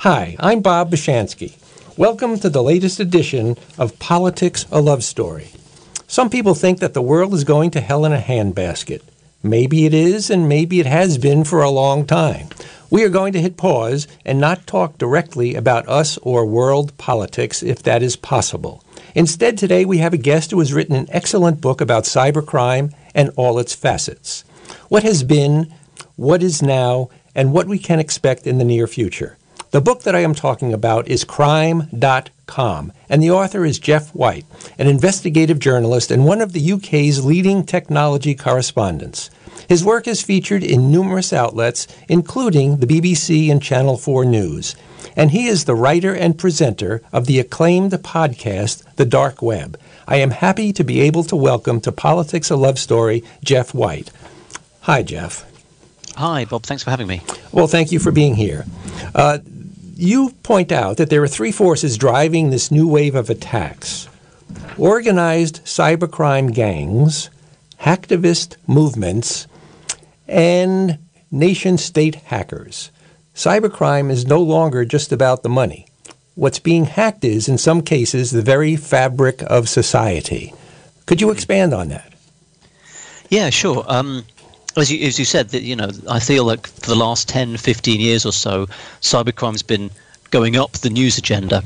Hi, I'm Bob Bishansky. Welcome to the latest edition of Politics a Love Story. Some people think that the world is going to hell in a handbasket. Maybe it is, and maybe it has been for a long time. We are going to hit pause and not talk directly about us or world politics if that is possible. Instead, today we have a guest who has written an excellent book about cybercrime and all its facets. What has been, what is now, and what we can expect in the near future. The book that I am talking about is Crime.com, and the author is Geoff White, an investigative journalist and one of the UK's leading technology correspondents. His work is featured in numerous outlets, including the BBC and Channel 4 News. And he is the writer and presenter of the acclaimed podcast, The Dark Web. I am happy to be able to welcome to Politics a Love Story, Geoff White. Hi, Geoff. Hi, Bob. Thanks for having me. Well, thank you for being here. Uh, you point out that there are three forces driving this new wave of attacks organized cybercrime gangs, hacktivist movements, and nation state hackers. Cybercrime is no longer just about the money. What's being hacked is, in some cases, the very fabric of society. Could you expand on that? Yeah, sure. Um, as you, as you said, that you know, I feel like for the last 10, 15 years or so, cybercrime's been going up the news agenda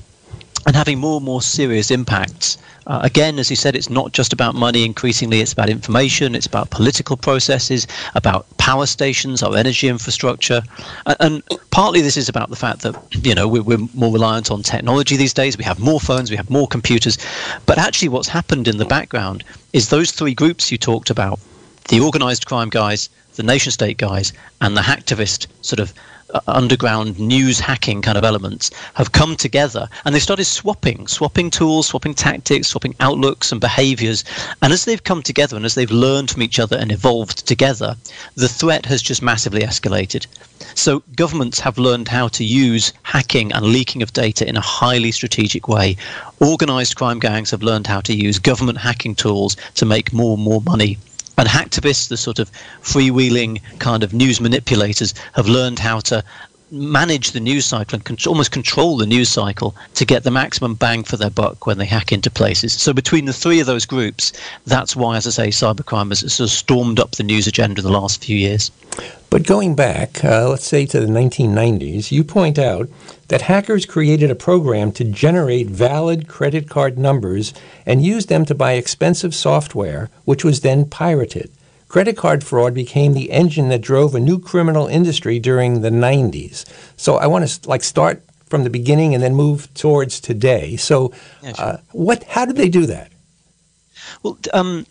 and having more and more serious impacts. Uh, again, as you said, it's not just about money. Increasingly, it's about information. It's about political processes, about power stations, our energy infrastructure, and, and partly this is about the fact that you know we're, we're, more reliant on technology these days. We have more phones, we have more computers, but actually, what's happened in the background is those three groups you talked about the organized crime guys, the nation state guys, and the hacktivist sort of uh, underground news hacking kind of elements have come together and they started swapping, swapping tools, swapping tactics, swapping outlooks and behaviors. And as they've come together and as they've learned from each other and evolved together, the threat has just massively escalated. So governments have learned how to use hacking and leaking of data in a highly strategic way. Organized crime gangs have learned how to use government hacking tools to make more and more money and hacktivists, the sort of freewheeling kind of news manipulators, have learned how to manage the news cycle and con- almost control the news cycle to get the maximum bang for their buck when they hack into places. So between the three of those groups, that's why, as I say, cybercrime has sort of stormed up the news agenda in the last few years. But going back, uh, let's say to the 1990s, you point out that hackers created a program to generate valid credit card numbers and used them to buy expensive software, which was then pirated. Credit card fraud became the engine that drove a new criminal industry during the 90s. So I want to like start from the beginning and then move towards today. So, uh, what? How did they do that? Well, um,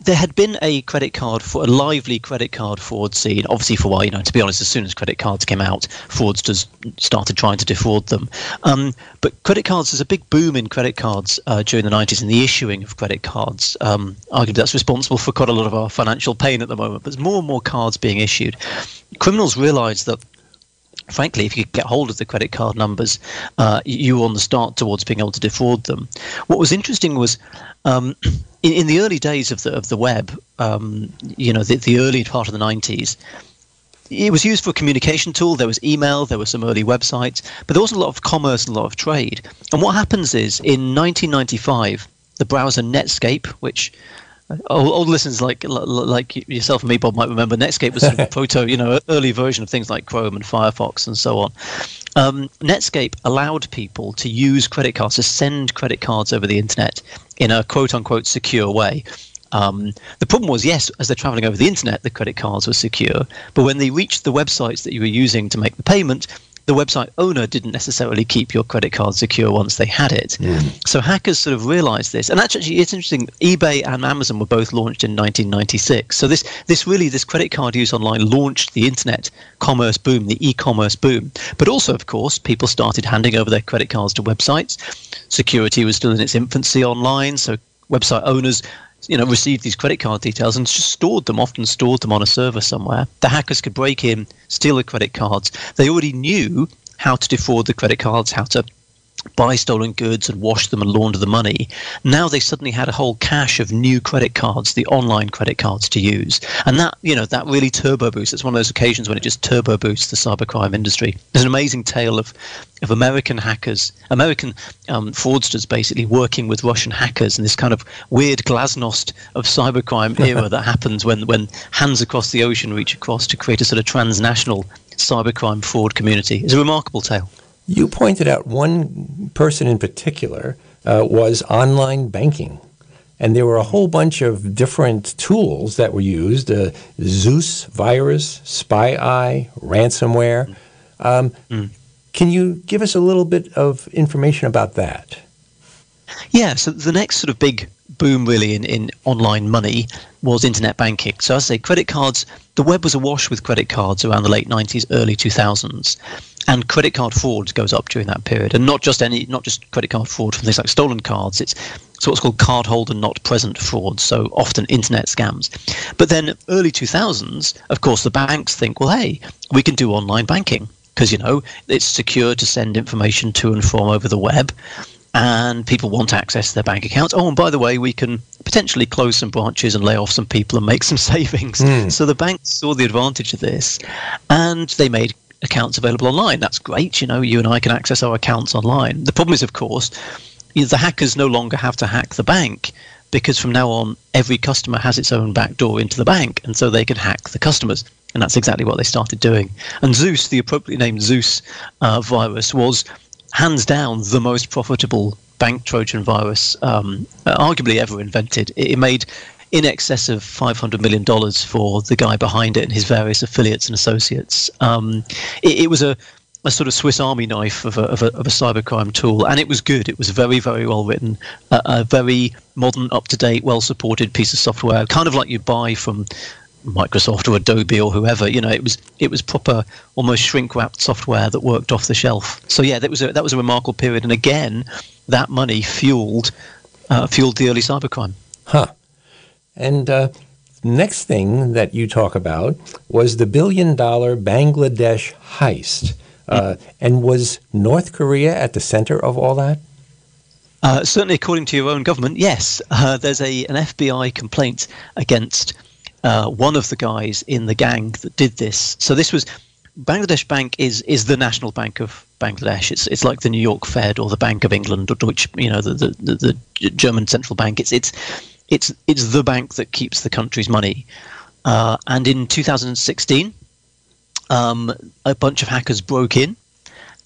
there had been a credit card for a lively credit card fraud scene. Obviously, for a while, you know, to be honest, as soon as credit cards came out, fraudsters started trying to defraud them. Um, but credit cards, there's a big boom in credit cards uh, during the 90s and the issuing of credit cards. Um, arguably, that's responsible for quite a lot of our financial pain at the moment. But there's more and more cards being issued. Criminals realised that frankly, if you get hold of the credit card numbers, uh, you were on the start towards being able to defraud them. What was interesting was um, in, in, the early days of the of the web, um, you know, the, the early part of the '90s, it was used for a communication tool. There was email, there were some early websites, but there was a lot of commerce and a lot of trade. And what happens is in 1995, the browser Netscape, which old, old listeners like like yourself and me, Bob, might remember Netscape was sort of proto, you know, early version of things like Chrome and Firefox and so on. Um, Netscape allowed people to use credit cards to send credit cards over the internet in a quote unquote secure way. Um, the problem was, yes, as they're traveling over the internet, the credit cards were secure. But when they reached the websites that you were using to make the payment, the website owner didn't necessarily keep your credit card secure once they had it. Mm. So hackers sort of realized this. And actually, it's interesting. eBay and Amazon were both launched in 1996. So this, this really, this credit card use online launched the internet commerce boom, the e-commerce boom. But also, of course, people started handing over their credit cards to websites. Security was still in its infancy online. So website owners you know, received these credit card details and just stored them, often stored them on a server somewhere. The hackers could break in, steal the credit cards. They already knew how to defraud the credit cards, how to buy stolen goods and wash them and launder the money. Now they suddenly had a whole cache of new credit cards, the online credit cards to use, and that you know that really turbo boosts. It's one of those occasions when it just turbo boosts the cybercrime industry. There's an amazing tale of of American hackers, American um, fraudsters, basically working with Russian hackers in this kind of weird glasnost of cybercrime era that happens when when hands across the ocean reach across to create a sort of transnational cybercrime fraud community. It's a remarkable tale. You pointed out one person in particular uh, was online banking. And there were a whole bunch of different tools that were used uh, Zeus virus, Spy Eye, ransomware. Um, mm. Can you give us a little bit of information about that? Yeah, so the next sort of big boom really in, in online money was internet banking. So I say credit cards, the web was awash with credit cards around the late 90s, early 2000s. And credit card fraud goes up during that period. And not just any, not just credit card fraud from things like stolen cards, it's, it's what's called cardholder not present fraud, so often internet scams. But then early 2000s, of course, the banks think, well, hey, we can do online banking because, you know, it's secure to send information to and from over the web and people want access to their bank accounts. Oh, and by the way, we can potentially close some branches and lay off some people and make some savings. Mm. So the banks saw the advantage of this, and they made accounts available online. That's great. You know, you and I can access our accounts online. The problem is, of course, the hackers no longer have to hack the bank because from now on, every customer has its own back door into the bank, and so they can hack the customers. And that's exactly what they started doing. And Zeus, the appropriately named Zeus uh, virus, was hands down the most profitable bank Trojan virus, um, arguably ever invented. It, made in excess of $500 million for the guy behind it and his various affiliates and associates. Um, it, it, was a, a sort of Swiss Army knife of a, of, a, of a cybercrime tool, and it was good. It was very, very well written, a, a very modern, up to date, well supported piece of software, kind of like you buy from Microsoft or Adobe or whoever. You know, it was it was proper, almost shrink wrapped software that worked off the shelf. So yeah, that was a, that was a remarkable period. And again, that money fueled uh, fueled the early cybercrime. Huh. And uh, next thing that you talk about was the billion dollar Bangladesh heist. Uh, and was North Korea at the center of all that? Uh, certainly, according to your own government, yes. Uh, there's a an FBI complaint against uh, one of the guys in the gang that did this. So this was Bangladesh Bank is is the national bank of Bangladesh. It's it's like the New York Fed or the Bank of England or Deutsche, you know, the the, the, the German central bank. It's it's it's it's the bank that keeps the country's money. Uh, and in 2016, um, a bunch of hackers broke in,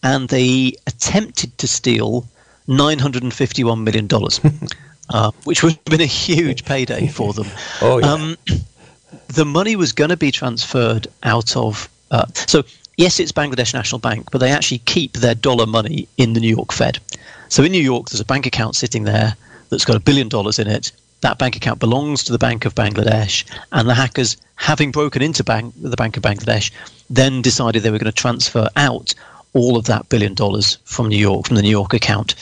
and they attempted to steal 951 million dollars, uh, which would have been a huge payday for them. oh yeah. Um, the money was going to be transferred out of. Uh, so yes, it's Bangladesh National Bank, but they actually keep their dollar money in the New York Fed. So in New York, there's a bank account sitting there that's got a billion dollars in it. That bank account belongs to the Bank of Bangladesh, and the hackers, having broken into bank, the Bank of Bangladesh, then decided they were going to transfer out all of that billion dollars from New York, from the New York account.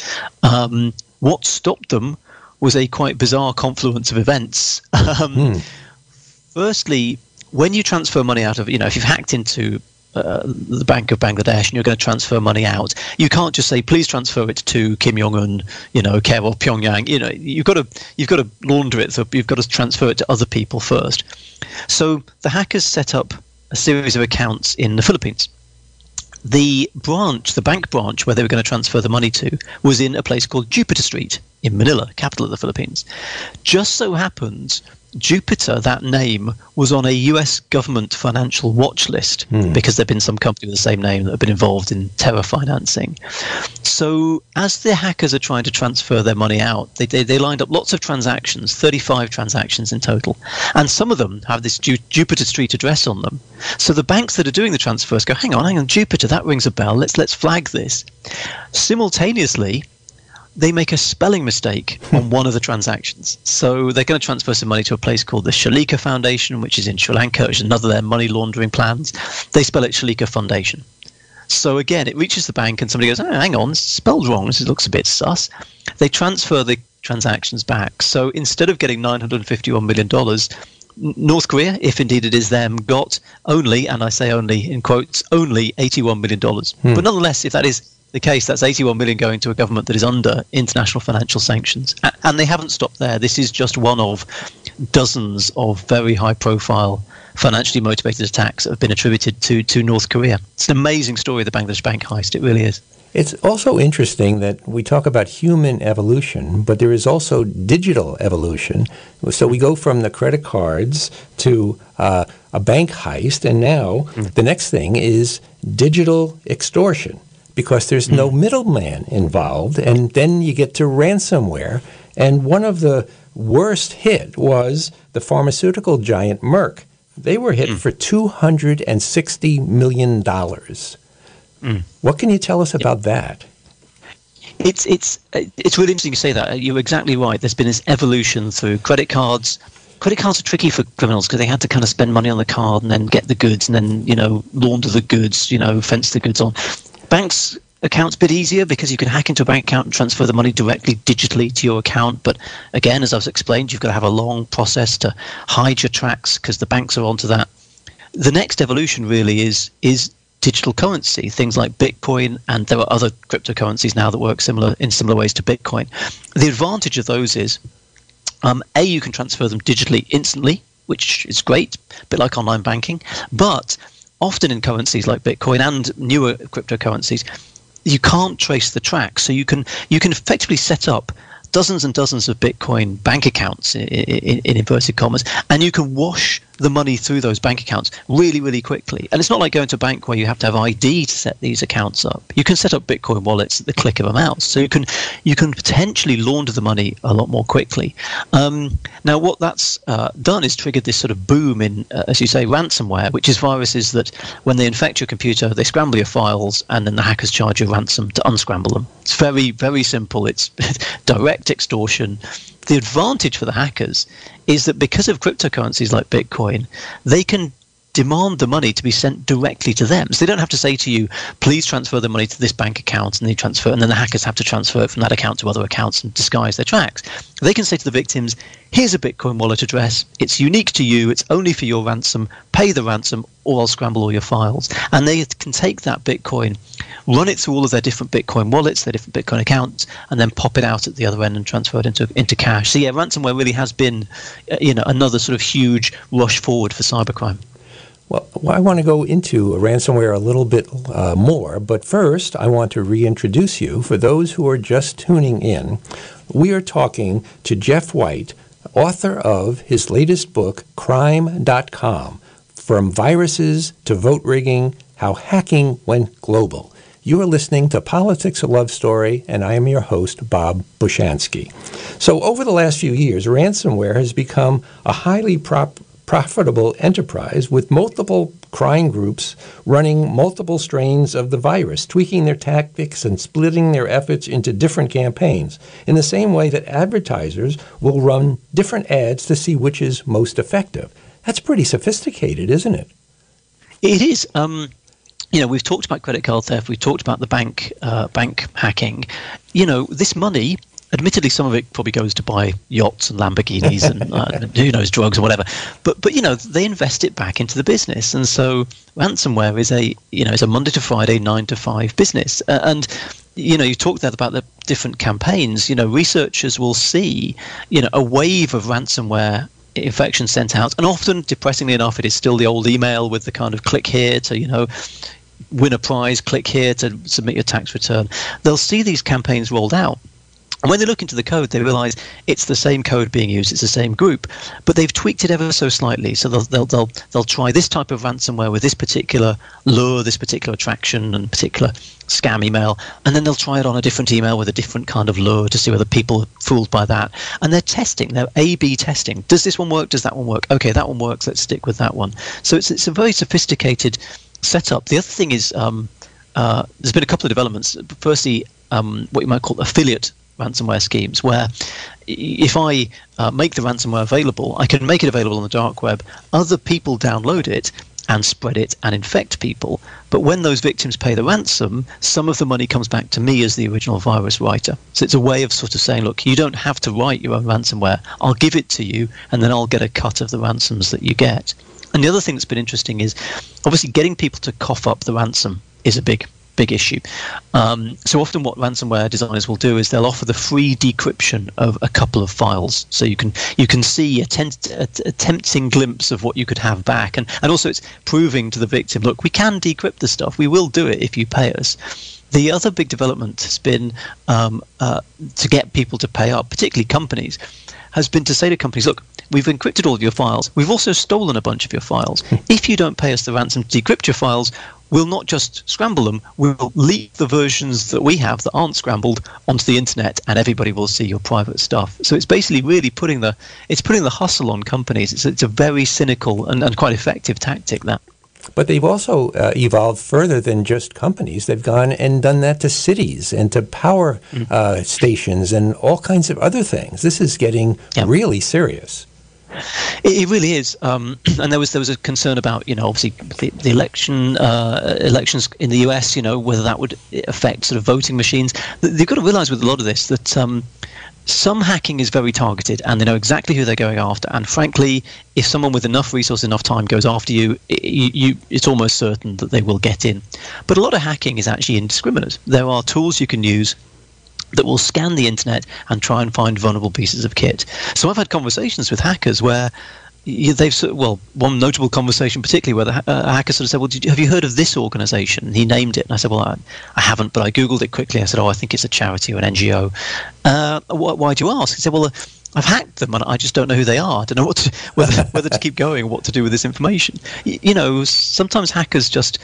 Um, what stopped them was a quite bizarre confluence of events. Um, hmm firstly, when you transfer money out of, you know, if you've hacked into uh, the Bank of Bangladesh and you're going to transfer money out, you can't just say, please transfer it to Kim Jong Un, you know, care of Pyongyang. You know, you've got to you've got to launder it, so you've got to transfer it to other people first. So the hackers set up a series of accounts in the Philippines. The branch, the bank branch where they were going to transfer the money to, was in a place called Jupiter Street in Manila, capital of the Philippines. Just so happens Jupiter, that name, was on a US government financial watch list hmm. because there'd been some company with the same name that had been involved in terror financing. So, as the hackers are trying to transfer their money out, they, they, they lined up lots of transactions, 35 transactions in total. And some of them have this Ju- Jupiter Street address on them. So, the banks that are doing the transfers go, hang on, hang on, Jupiter, that rings a bell. Let's, let's flag this. Simultaneously, they make a spelling mistake on one of the transactions. So they're going to transfer some money to a place called the Shalika Foundation, which is in Sri Lanka, which is another of their money laundering plans. They spell it Shalika Foundation. So again, it reaches the bank and somebody goes, oh, hang on, it's spelled wrong. This looks a bit sus. They transfer the transactions back. So instead of getting $951 million, North Korea, if indeed it is them, got only, and I say only in quotes, only $81 million. Hmm. But nonetheless, if that is the case, that's 81 million going to a government that is under international financial sanctions. And they haven't stopped there. This is just one of dozens of very high profile financially motivated attacks that have been attributed to, to North Korea. It's an amazing story, the Bangladesh bank heist. It really is. It's also interesting that we talk about human evolution, but there is also digital evolution. So we go from the credit cards to uh, a bank heist, and now mm. the next thing is digital extortion because there's mm. no middleman involved, and then you get to ransomware. And one of the worst hit was the pharmaceutical giant Merck. They were hit mm. for $260 million. Mm. What can you tell us about that? It's it's it's really interesting you say that. You're exactly right. There's been this evolution through credit cards. Credit cards are tricky for criminals because they had to kind of spend money on the card and then get the goods and then you know launder the goods, you know, fence the goods on. Banks accounts a bit easier because you can hack into a bank account and transfer the money directly digitally to your account. But again, as I've explained, you've got to have a long process to hide your tracks because the banks are onto that. The next evolution really is is digital currency, things like Bitcoin, and there are other cryptocurrencies now that work similar in similar ways to Bitcoin. The advantage of those is, um, a you can transfer them digitally instantly, which is great, a bit like online banking. But often in currencies like Bitcoin and newer cryptocurrencies, you can't trace the track, so you can you can effectively set up dozens and dozens of Bitcoin bank accounts in, in, in inverted commas, and you can wash the money through those bank accounts really, really quickly. And it's not like going to a bank where you have to have ID to set these accounts up. You can set up Bitcoin wallets at the click of a mouse, so you can you can potentially launder the money a lot more quickly. Um, now, what that's uh, done is triggered this sort of boom in, uh, as you say, ransomware, which is viruses that when they infect your computer, they scramble your files, and then the hackers charge you ransom to unscramble them. It's very, very simple. It's direct extortion the advantage for the hackers is that because of cryptocurrencies like Bitcoin, they can demand the money to be sent directly to them. So they don't have to say to you, please transfer the money to this bank account and they transfer and then the hackers have to transfer it from that account to other accounts and disguise their tracks. They can say to the victims, here's a Bitcoin wallet address. It's unique to you. It's only for your ransom. Pay the ransom or I'll scramble all your files. And they can take that Bitcoin, run it through all of their different Bitcoin wallets, their different Bitcoin accounts, and then pop it out at the other end and transfer it into into cash. So yeah, ransomware really has been, uh, you know, another sort of huge rush forward for cybercrime. Well, I want to go into ransomware a little bit uh, more, but first I want to reintroduce you. For those who are just tuning in, we are talking to Geoff White, author of his latest book, Crime.com From Viruses to Vote Rigging How Hacking Went Global. You are listening to Politics a Love Story, and I am your host, Bob Bushansky. So, over the last few years, ransomware has become a highly prop- profitable enterprise with multiple crime groups running multiple strains of the virus, tweaking their tactics and splitting their efforts into different campaigns, in the same way that advertisers will run different ads to see which is most effective. That's pretty sophisticated, isn't it? It is. Um, you know, we've talked about credit card theft. We've talked about the bank uh, bank hacking. You know, this money admittedly, some of it probably goes to buy yachts and Lamborghinis and uh, who knows drugs or whatever. But but you know they invest it back into the business, and so ransomware is a you know it's a Monday to Friday nine to five business. Uh, and you know you talked there about the different campaigns. You know researchers will see you know a wave of ransomware infection sent out, and often, depressingly enough, it is still the old email with the kind of click here to you know win a prize, click here to submit your tax return. They'll see these campaigns rolled out and when they look into the code, they realize it's the same code being used, it's the same group, but they've tweaked it ever so slightly. So they'll, they'll, they'll, they'll try this type of ransomware with this particular lure, this particular attraction, and particular scam email, and then they'll try it on a different email with a different kind of lure to see whether people are fooled by that. And they're testing, they're A B testing. Does this one work? Does that one work? Okay, that one works, let's stick with that one. So it's, it's a very sophisticated setup. The other thing is, um, uh, there's been a couple of developments. Firstly, um, what you might call affiliate ransomware schemes where if I uh, make the ransomware available, I can make it available on the dark web. Other people download it and spread it and infect people. But when those victims pay the ransom, some of the money comes back to me as the original virus writer. So it's a way of sort of saying, look, you don't have to write your own ransomware. I'll give it to you, and then I'll get a cut of the ransoms that you get. And the other thing that's been interesting is obviously getting people to cough up the ransom is a big big issue. Um, so often, what ransomware designers will do is they'll offer the free decryption of a couple of files, so you can you can see a, a, a tempting glimpse of what you could have back, and and also it's proving to the victim, look, we can decrypt the stuff. We will do it if you pay us. The other big development has been um, uh, to get people to pay up, particularly companies, has been to say to companies, look, we've encrypted all of your files. We've also stolen a bunch of your files. Hmm. if you don't pay us the ransom to decrypt your files, we'll not just scramble them, we'll leak the versions that we have that aren't scrambled onto the internet and everybody will see your private stuff. So it's basically really putting the it's putting the hustle on companies. It's, it's a very cynical and, and quite effective tactic that. But they've also uh, evolved further than just companies. They've gone and done that to cities and to power mm. uh, stations and all kinds of other things. This is getting yeah. really serious. It, it really is, um, and there was there was a concern about you know obviously the, the election uh, elections in the U.S. You know whether that would affect sort of voting machines. They've got to realise with a lot of this that um, some hacking is very targeted and they know exactly who they're going after. And frankly, if someone with enough resource, enough time goes after you, you, you, it's almost certain that they will get in. But a lot of hacking is actually indiscriminate. There are tools you can use that will scan the internet and try and find vulnerable pieces of kit. So I've had conversations with hackers where they've well one notable conversation particularly where the uh, hacker sort of said well you, have you heard of this organization and he named it and i said well I, I, haven't but i googled it quickly i said oh i think it's a charity or an ngo uh, wh- why do you ask he said well uh, I've hacked them and I just don't know who they are. I don't know what to, whether whether to keep going or what to do with this information. You, you know, sometimes hackers just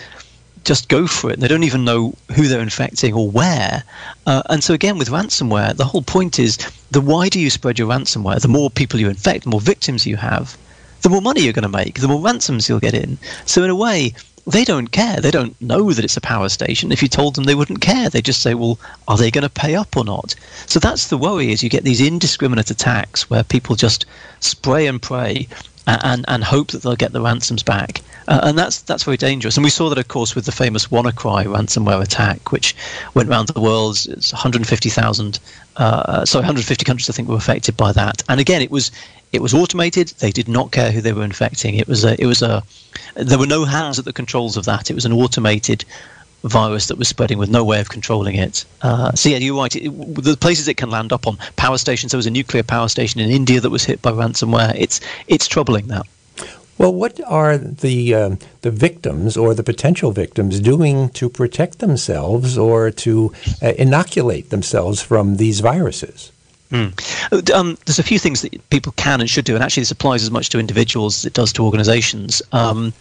just go for it. They don't even know who they're infecting or where. Uh, and so again, with ransomware, the whole point is the wider you spread your ransomware, the more people you infect, the more victims you have, the more money you're going to make, the more ransoms you'll get in. So in a way, they don't care. They don't know that it's a power station. If you told them, they wouldn't care. They just say, "Well, are they going to pay up or not?" So that's the worry: is you get these indiscriminate attacks where people just spray and pray and and hope that they'll get the ransoms back. Uh, and that's that's very dangerous. And we saw that, of course, with the famous WannaCry ransomware attack, which went around the world. It's 150,000, uh, sorry, 150 countries, I think, were affected by that. And again, it was it was automated. They did not care who they were infecting. It was a, it was a, there were no hands at the controls of that. It was an automated virus that was spreading with no way of controlling it. Uh, so yeah, you're right. It, the places it can land up on power stations. There was a nuclear power station in India that was hit by ransomware. It's it's troubling now. Well, what are the uh, the victims or the potential victims doing to protect themselves or to uh, inoculate themselves from these viruses? Mm. Um, there's a few things that people can and should do, and actually this applies as much to individuals as it does to organizations. Um,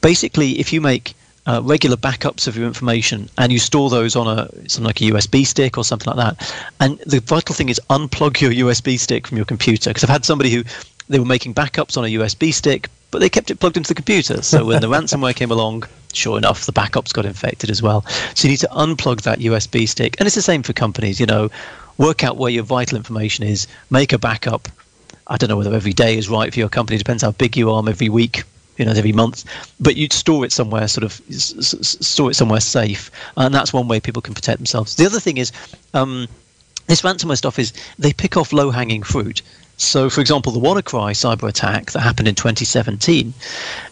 basically, if you make uh, regular backups of your information and you store those on a something like a USB stick or something like that, and the vital thing is unplug your USB stick from your computer. Because I've had somebody who they were making backups on a USB stick, but they kept it plugged into the computer. So when the ransomware came along, sure enough, the backups got infected as well. So you need to unplug that USB stick, and it's the same for companies. You know, work out where your vital information is, make a backup. I don't know whether every day is right for your company. Depends how big you are. Every week, you know, every month. But you'd store it somewhere, sort of store it somewhere safe, and that's one way people can protect themselves. The other thing is. Um, this ransomware stuff is they pick off low hanging fruit. So, for example, the WannaCry cyber attack that happened in 2017,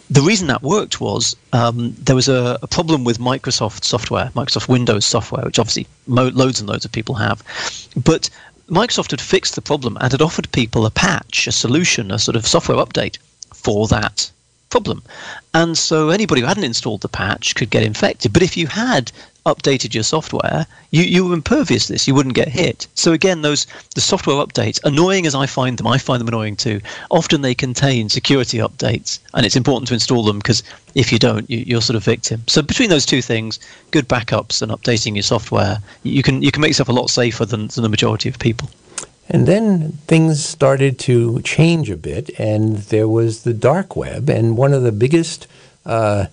the reason that worked was um, there was a, a, problem with Microsoft software, Microsoft Windows software, which obviously mo- loads and loads of people have. But Microsoft had fixed the problem and had offered people a patch, a solution, a sort of software update for that problem. And so anybody who hadn't installed the patch could get infected. But if you had updated your software, you, you were impervious to this. You wouldn't get hit. So again, those the software updates, annoying as I find them, I find them annoying too. Often they contain security updates, and it's important to install them because if you don't, you, are sort of victim. So between those two things, good backups and updating your software, you can you can make yourself a lot safer than, than the majority of people. And then things started to change a bit, and there was the dark web, and one of the biggest uh,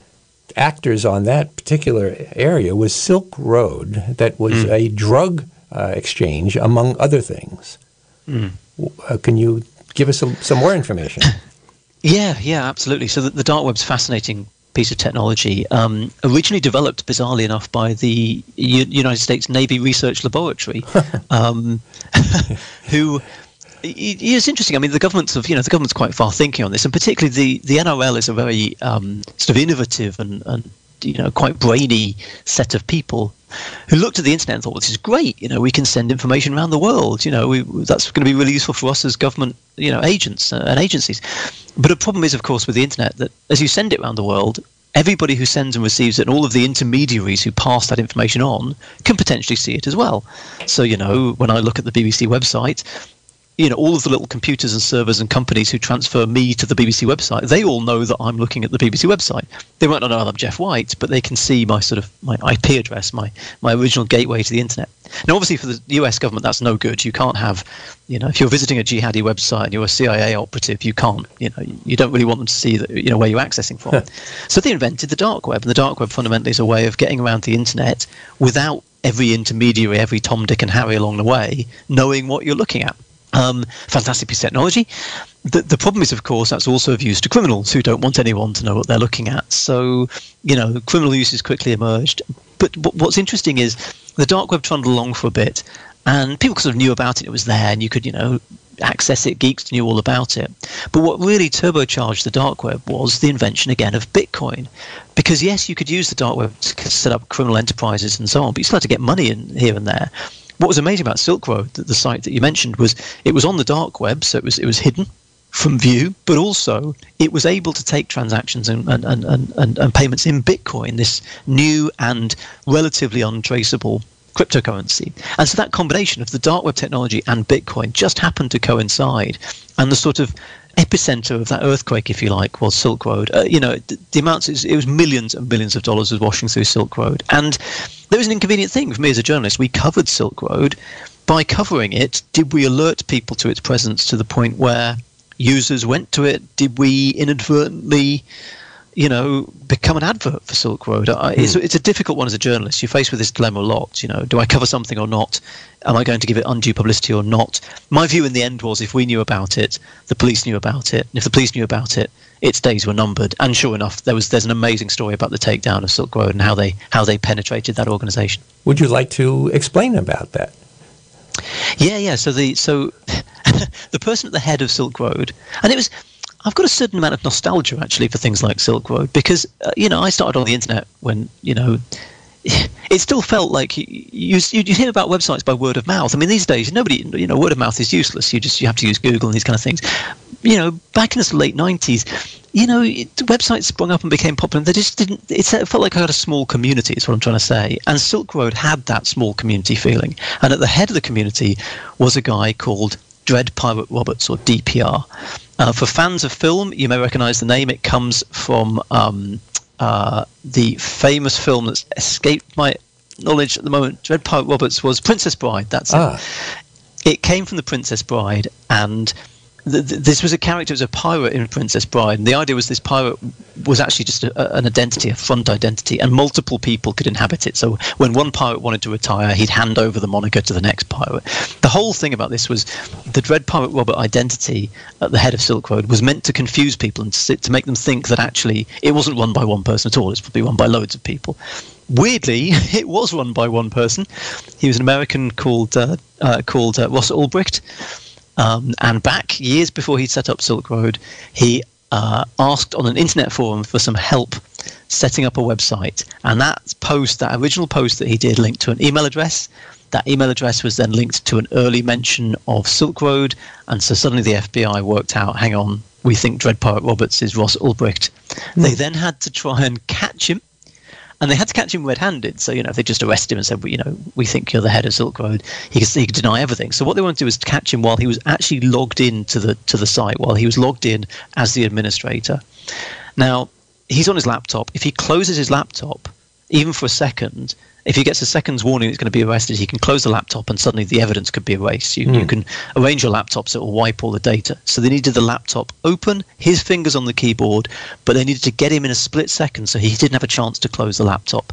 actors on that particular area was Silk Road, that was mm. a drug uh, exchange, among other things. Mm. Uh, can you give us some, some more information? Yeah, yeah, absolutely. So the, the dark web's fascinating piece of technology, um, originally developed, bizarrely enough, by the U- United States Navy Research Laboratory, um, who it's interesting. I mean, the government's of you know the government's quite far thinking on this, and particularly the the NRL is a very um, sort of innovative and, and you know quite brainy set of people who looked at the internet and thought, well, this is great. You know, we can send information around the world. You know, we, that's going to be really useful for us as government, you know, agents uh, and agencies. But a problem is, of course, with the internet that as you send it around the world, everybody who sends and receives it and all of the intermediaries who pass that information on can potentially see it as well. So, you know, when I look at the BBC website, you know, all of the little computers and servers and companies who transfer me to the BBC website, they all know that I'm looking at the BBC website. They might not know I'm Geoff White, but they can see my sort of my IP address, my my original gateway to the internet. Now, obviously, for the US government, that's no good. You can't have, you know, if you're visiting a jihadi website and you're a CIA operative, you can't, you know, you don't really want them to see that, you know, where you're accessing from. so they invented the dark web, and the dark web fundamentally is a way of getting around the internet without every intermediary, every Tom, Dick, and Harry along the way knowing what you're looking at. Um, fantastic piece of technology. The, the problem is, of course, that's also of use to criminals who don't want anyone to know what they're looking at. So, you know, criminal uses quickly emerged. But, but what's interesting is the dark web trundled along for a bit, and people sort of knew about it. It was there, and you could, you know, access it. Geeks knew all about it. But what really turbocharged the dark web was the invention again of Bitcoin. Because yes, you could use the dark web to set up criminal enterprises and so on, but you still had to get money in here and there what was amazing about Silk Road, the, the site that you mentioned, was it was on the dark web, so it was it was hidden from view, but also it was able to take transactions and, and, and, and, and payments in Bitcoin, this new and relatively untraceable cryptocurrency. And so that combination of the dark web technology and Bitcoin just happened to coincide. And the sort of epicenter of that earthquake, if you like, was Silk Road. Uh, you know, the, the amounts, it was millions and billions of dollars was washing through Silk Road. And there was an inconvenient thing for me as a journalist. We covered Silk Road. By covering it, did we alert people to its presence to the point where users went to it? Did we inadvertently you know, become an advert for Silk Road. I, it's, hmm. it's, a difficult one as a journalist. You're faced with this dilemma a lot. You know, do I cover something or not? Am I going to give it undue publicity or not? My view in the end was if we knew about it, the police knew about it. And if the police knew about it, its days were numbered. And sure enough, there was there's an amazing story about the takedown of Silk Road and how they how they penetrated that organization. Would you like to explain about that? Yeah, yeah. So the so the person at the head of Silk Road, and it was I've got a certain amount of nostalgia actually for things like Silk Road because uh, you know I started on the internet when you know it still felt like you, you, you hear about websites by word of mouth. I mean, these days nobody you know word of mouth is useless. You just you have to use Google and these kind of things. You know, back in the late '90s, you know, it, websites sprung up and became popular. They just didn't. It felt like I had a small community. Is what I'm trying to say. And Silk Road had that small community feeling. And at the head of the community was a guy called Dread Pirate Roberts, or DPR. Uh, for fans of film, you may recognize the name. It comes from um, uh, the famous film that's escaped my knowledge at the moment. Dread Pirate Roberts was Princess Bride. That's ah. it. It came from the Princess Bride, and this was a character as a pirate in Princess Bride, and the idea was this pirate was actually just a, an identity, a front identity, and multiple people could inhabit it. So when one pirate wanted to retire, he'd hand over the moniker to the next pirate. The whole thing about this was the Dread Pirate Robert identity at the head of Silk Road was meant to confuse people and to, to make them think that actually it wasn't run by one person at all. It's probably run by loads of people weirdly, it was run by one person. He was an American called uh, uh, called uh, Ross Ulbricht, um, and back years before he set up Silk Road, he uh, asked on an internet forum for some help setting up a website. And that post, that original post that he did, linked to an email address. That email address was then linked to an early mention of Silk Road. And so suddenly the FBI worked out hang on, we think Dread Pirate Roberts is Ross Ulbricht. Mm. They then had to try and catch him and they had to catch him red-handed. So you know, if they just arrested him and said, well, you know, we think you're the head of Silk Road, he could, he could deny everything. So what they wanted to do was catch him while he was actually logged in to the to the site, while he was logged in as the administrator. Now he's on his laptop. If he closes his laptop, even for a second, if he gets a second's warning he's going to be arrested, he can close the laptop and suddenly the evidence could be erased. You, mm. you hmm. can arrange your laptop so it will wipe all the data. So they needed the laptop open, his fingers on the keyboard, but they needed to get him in a split second so he didn't have a chance to close the laptop.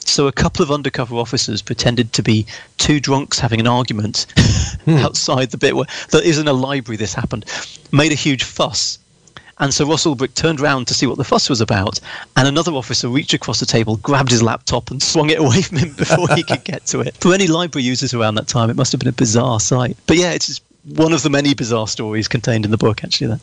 So a couple of undercover officers pretended to be two drunks having an argument mm. outside the bit where that is in a library. This happened, made a huge fuss and so Ross Ulbricht turned round to see what the fuss was about, and another officer reached across the table, grabbed his laptop, and swung it away from him before he could get to it. For any library users around that time, it must have been a bizarre sight. But yeah, it's just one of the many bizarre stories contained in the book. Actually, then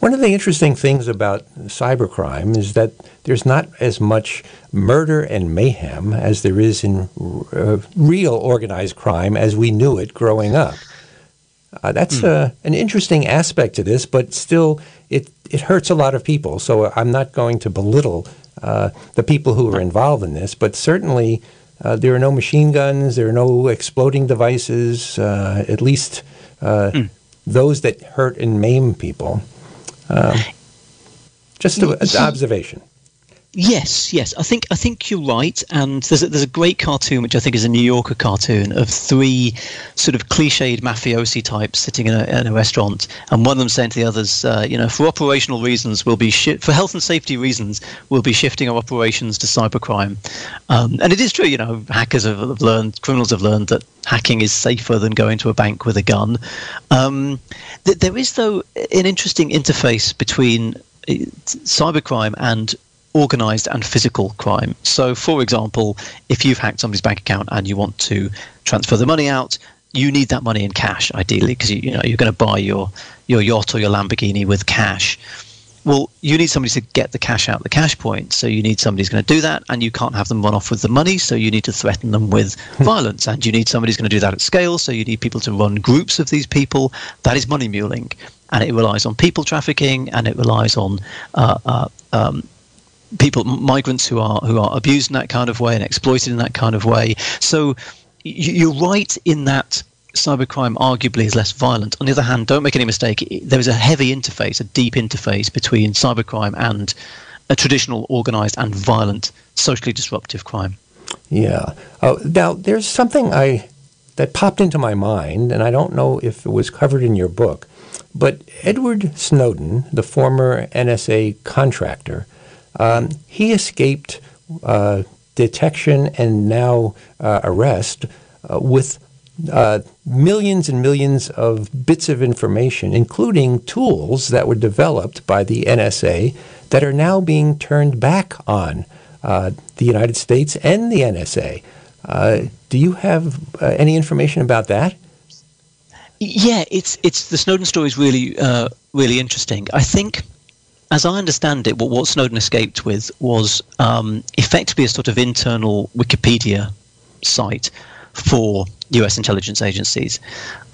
one of the interesting things about cybercrime is that there's not as much murder and mayhem as there is in uh, real organized crime as we knew it growing up. Uh, that's mm. uh, an interesting aspect to this, but still, it, it hurts a lot of people. So I'm not going to belittle uh, the people who are involved in this, but certainly uh, there are no machine guns, there are no exploding devices, uh, at least mm. those that hurt and maim people. Um, just an observation. Yes, yes. I think I think you're right. And there's a, there's a great cartoon which I think is a New Yorker cartoon of three sort of cliched mafiosi types sitting in a, in a restaurant, and one of them saying to the others, uh, you know, for operational reasons, we'll be shi- for health and safety reasons, we'll be shifting our operations to cybercrime. Um, and it is true, you know, hackers have learned, criminals have learned that hacking is safer than going to a bank with a gun. Um, th- there is though an interesting interface between uh, cybercrime and organized and physical crime. So, for example, if you've hacked somebody's bank account and you want to transfer the money out, you need that money in cash, ideally, because you, you know you're going to buy your your yacht or your Lamborghini with cash. Well, you need somebody to get the cash out the cash point. So you need somebody who's going to do that, and you can't have them run off with the money. So you need to threaten them with hmm. violence, and you need somebody who's going to do that at scale. So you need people to run groups of these people. That is money muling, and it relies on people trafficking, and it relies on uh, uh, um, people, migrants who are who are abused in that kind of way and exploited in that kind of way. So you're right in that cybercrime arguably is less violent. On the other hand, don't make any mistake, there is a heavy interface, a deep interface between cybercrime and a traditional organized and violent socially disruptive crime. Yeah. Oh, now, there's something I that popped into my mind, and I don't know if it was covered in your book, but Edward Snowden, the former NSA contractor, um, he escaped uh, detection and now uh, arrest uh, with uh, millions and millions of bits of information, including tools that were developed by the NSA that are now being turned back on uh, the United States and the NSA. Uh, do you have any information about that? Yeah, it's it's the Snowden story is really really interesting. I think as I understand it, what, what Snowden escaped with was um, effectively a sort of internal Wikipedia site for US intelligence agencies.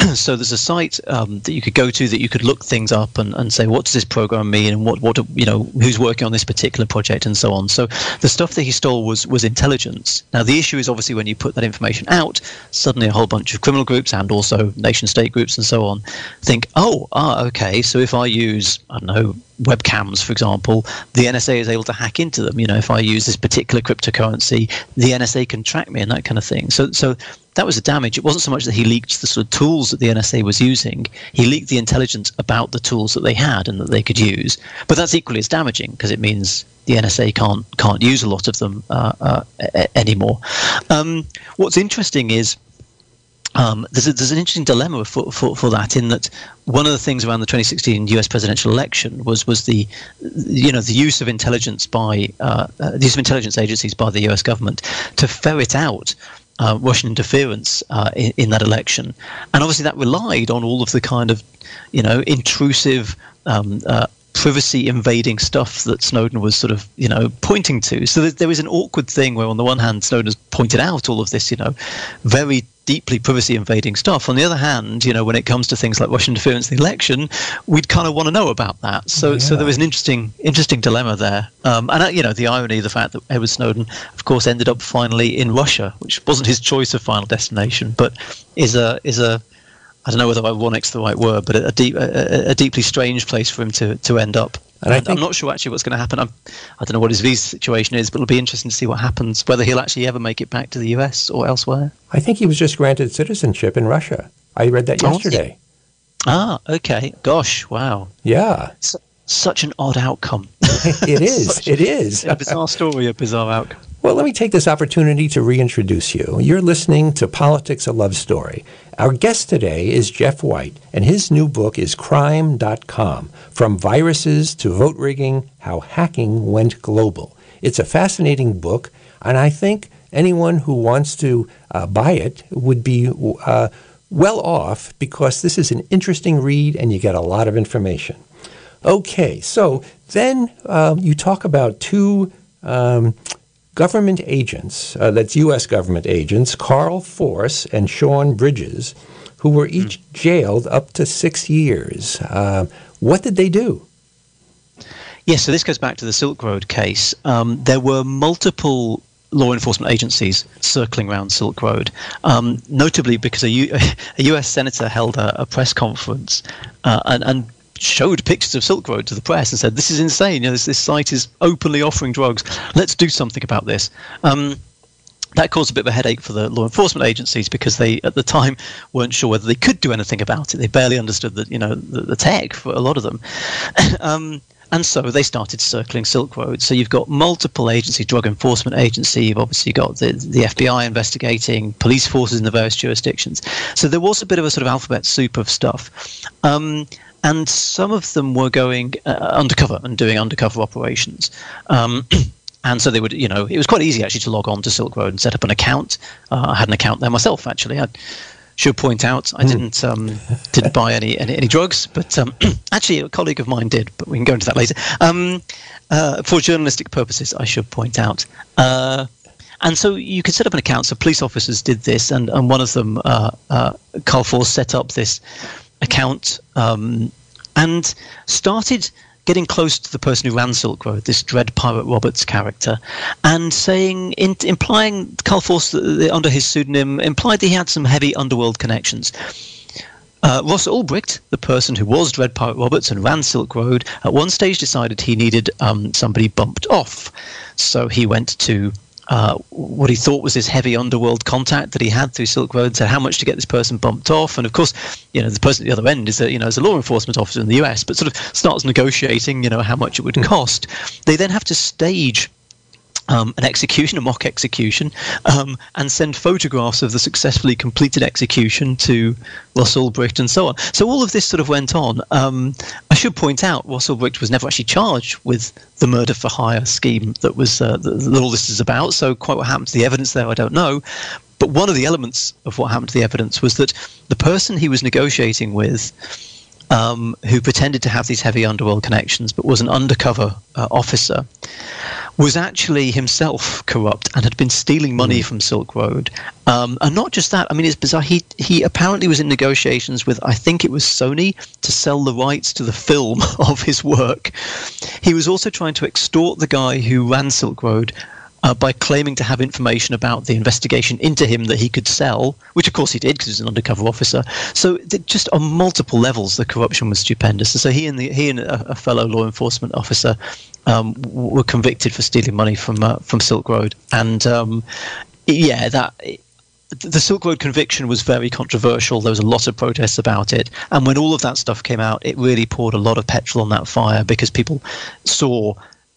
so there's a site um, that you could go to that you could look things up and, and say what does this program mean and what what you know who's working on this particular project and so on. So the stuff that he stole was was intelligence. Now the issue is obviously when you put that information out, suddenly a whole bunch of criminal groups and also nation state groups and so on think, oh, ah, okay, so if I use I don't know webcams, for example, the NSA is able to hack into them. You know, if I use this particular cryptocurrency, the NSA can track me and that kind of thing. So, so that was a damage. It wasn't so much that he leaked the sort of tools that the NSA was using; he leaked the intelligence about the tools that they had and that they could use. But that's equally as damaging because it means the NSA can't can't use a lot of them uh, uh, anymore. Um, what's interesting is um, there's, a, there's an interesting dilemma for, for, for that in that one of the things around the 2016 U.S. presidential election was was the you know the use of intelligence by uh, the use of intelligence agencies by the U.S. government to ferret out uh, Russian interference uh, in, in, that election, and obviously that relied on all of the kind of you know intrusive. Um, uh, privacy invading stuff that Snowden was sort of, you know, pointing to. So there was an awkward thing where, on the one hand, Snowden has pointed out all of this, you know, very deeply privacy invading stuff. On the other hand, you know, when it comes to things like Russian interference in the election, we'd kind of want to know about that. So, yeah. so there was an interesting, interesting dilemma there. Um, and uh, you know, the irony, of the fact that Edward Snowden, of course, ended up finally in Russia, which wasn't his choice of final destination, but is a is a I don't know whether "one"'s the right word, but a, deep, a, a, deeply strange place for him to, to end up. And, and I'm not sure actually what's going to happen. I'm, I do not know what his visa situation is, but it'll be interesting to see what happens, whether he'll actually ever make it back to the US or elsewhere. I think he was just granted citizenship in Russia. I read that oh, yesterday. Oh, ah, okay. Gosh, wow. Yeah. So, such an odd outcome. it is. it is. a bizarre story, a bizarre outcome. Well, let me take this opportunity to reintroduce you. You're listening to Politics a Love Story. Our guest today is Geoff White, and his new book is Crime.com From Viruses to Vote Rigging How Hacking Went Global. It's a fascinating book, and I think anyone who wants to uh, buy it would be uh, well off because this is an interesting read and you get a lot of information. Okay, so then uh, you talk about two um, government agents, uh, that's U.S. government agents, Carl Force and Shaun Bridges, who were each mm. jailed up to six years. Uh, what did they do? Yes, so this goes back to the Silk Road case. Um, there were multiple law enforcement agencies circling around Silk Road, um, notably because a, U- a US senator held a, a press conference uh, and, and, showed pictures of Silk Road to the press and said, "This is insane. You know, this, this site is openly offering drugs. Let's do something about this." Um, that caused a bit of a headache for the law enforcement agencies because they, at the time, weren't sure whether they could do anything about it. They barely understood the, you know, the, the tech for a lot of them. um, and so they started circling Silk Road. So you've got multiple agencies, drug enforcement agency. You've obviously got the, the FBI investigating, police forces in the various jurisdictions. So there was a bit of a sort of alphabet soup of stuff. Um, and some of them were going uh, undercover and doing undercover operations. Um, and so they would, you know, it was quite easy actually to log on to Silk Road and set up an account. Uh, I had an account there myself, actually. I, should point out I hmm. didn't um, didn't buy any, any, any drugs, but um, actually a colleague of mine did. But we can go into that later. Um, uh, for journalistic purposes, I should point out. Uh, and so you could set up an account. So police officers did this, and, and one of them, uh, uh, Carl Force, set up this account um, and started getting close to the person who ran Silk Road, this Dread Pirate Roberts character, and saying, in, implying Carl Force under his pseudonym, implied that he had some heavy underworld connections. Uh, Ross Ulbricht, the person who was Dread Pirate Roberts and ran Silk Road, at one stage decided he needed um, somebody bumped off. So he went to uh, what he thought was his heavy underworld contact that he had through Silk Road, said how much to get this person bumped off, and of course, you know, the person at the other end is a you know is a law enforcement officer in the U.S., but sort of starts negotiating, you know, how much it would hmm. cost. They then have to stage um, an execution, a mock execution, um, and send photographs of the successfully completed execution to Ross Ulbricht and so on. So all of this sort of went on. Um, I should point out, Ross Ulbricht was never actually charged with the murder for hire scheme that was uh, that, that all this is about. So quite what happened to the evidence there, I don't know. But one of the elements of what happened to the evidence was that the person he was negotiating with um, who pretended to have these heavy underworld connections but was an undercover uh, officer, was actually himself corrupt and had been stealing money mm. from Silk Road. Um, and not just that, I mean, it's bizarre. He, he apparently was in negotiations with, I think it was Sony, to sell the rights to the film of his work. He was also trying to extort the guy who ran Silk Road uh, by claiming to have information about the investigation into him that he could sell, which of course he did because he was an undercover officer. So just on multiple levels, the corruption was stupendous. And so he and the, he and a, a fellow law enforcement officer um, were convicted for stealing money from uh, from Silk Road, and um, yeah, that. the Silk Road conviction was very controversial. There was a lot of protests about it. And when all of that stuff came out, it really poured a lot of petrol on that fire because people saw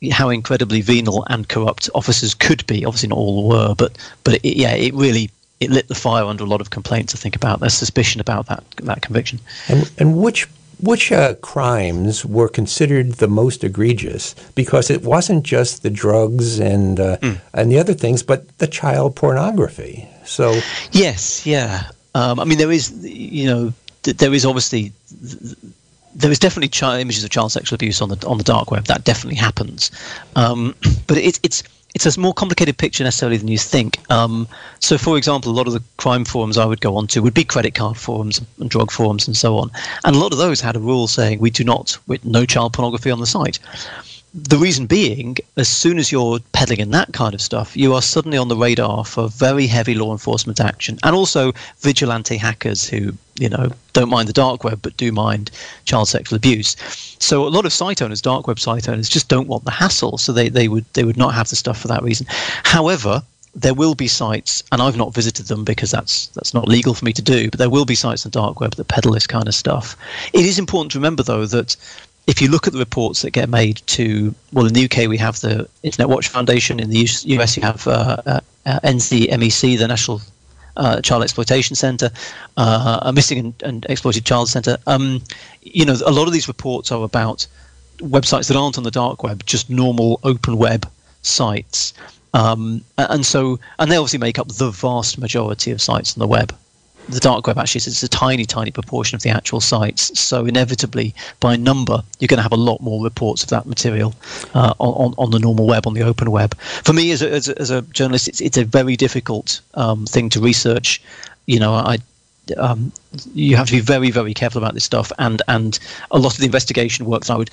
how incredibly venal and corrupt officers could be. Obviously, not all were, but but it, yeah, it really it lit the fire under a lot of complaints. I think about their suspicion about that that conviction. And and which which uh, crimes were considered the most egregious? Because it wasn't just the drugs and uh, mm. and the other things, but the child pornography. So yes, yeah. Um, I mean, there is you know there is obviously there is definitely child, images of child sexual abuse on the on the dark web. That definitely happens, um, but it, it's it's a more complicated picture necessarily than you think. Um, so, for example, a lot of the crime forums I would go on to would be credit card forums and drug forums and so on, and a lot of those had a rule saying we do not, with no child pornography on the site the reason being, as soon as you're peddling in that kind of stuff, you are suddenly on the radar for very heavy law enforcement action, and also vigilante hackers who, you know, don't mind the dark web but do mind child sexual abuse. So a lot of site owners, dark web site owners, just don't want the hassle, so they, they would they would not have the stuff for that reason. However, there will be sites, and I've not visited them because that's that's not legal for me to do. But there will be sites on the dark web that peddle this kind of stuff. It is important to remember, though, that if you look at the reports that get made to, well, in the UK we have the Internet Watch Foundation, in the US you have uh, uh, uh NCMEC, the National uh, Child Exploitation Centre, uh, a Missing and, and, Exploited Child Centre. Um, you know, a lot of these reports are about websites that aren't on the dark web, just normal open web sites. Um, and so, and they obviously make up the vast majority of sites on the web. The dark web actually is a tiny, tiny proportion of the actual sites. So inevitably, by number, you're going to have a lot more reports of that material uh, on, on the normal web, on the open web. For me, as a, as a, as a journalist, it's, it's a very difficult um, thing to research. You know, I um, you have to be very, very careful about this stuff, and and a lot of the investigation work that I would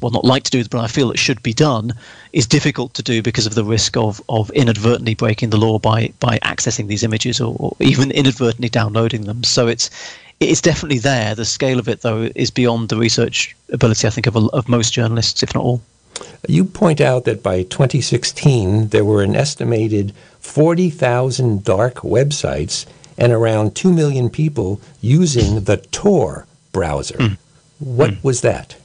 well not like to do, but I feel it should be done, is difficult to do because of the risk of, of inadvertently breaking the law by by accessing these images or, or even inadvertently downloading them. So it's it's definitely there. The scale of it, though, is beyond the research ability, I think, of, of most journalists, if not all. You point out that by 2016, there were an estimated 40,000 dark websites and around 2 million people using the Tor browser. Mm. What mm. was that?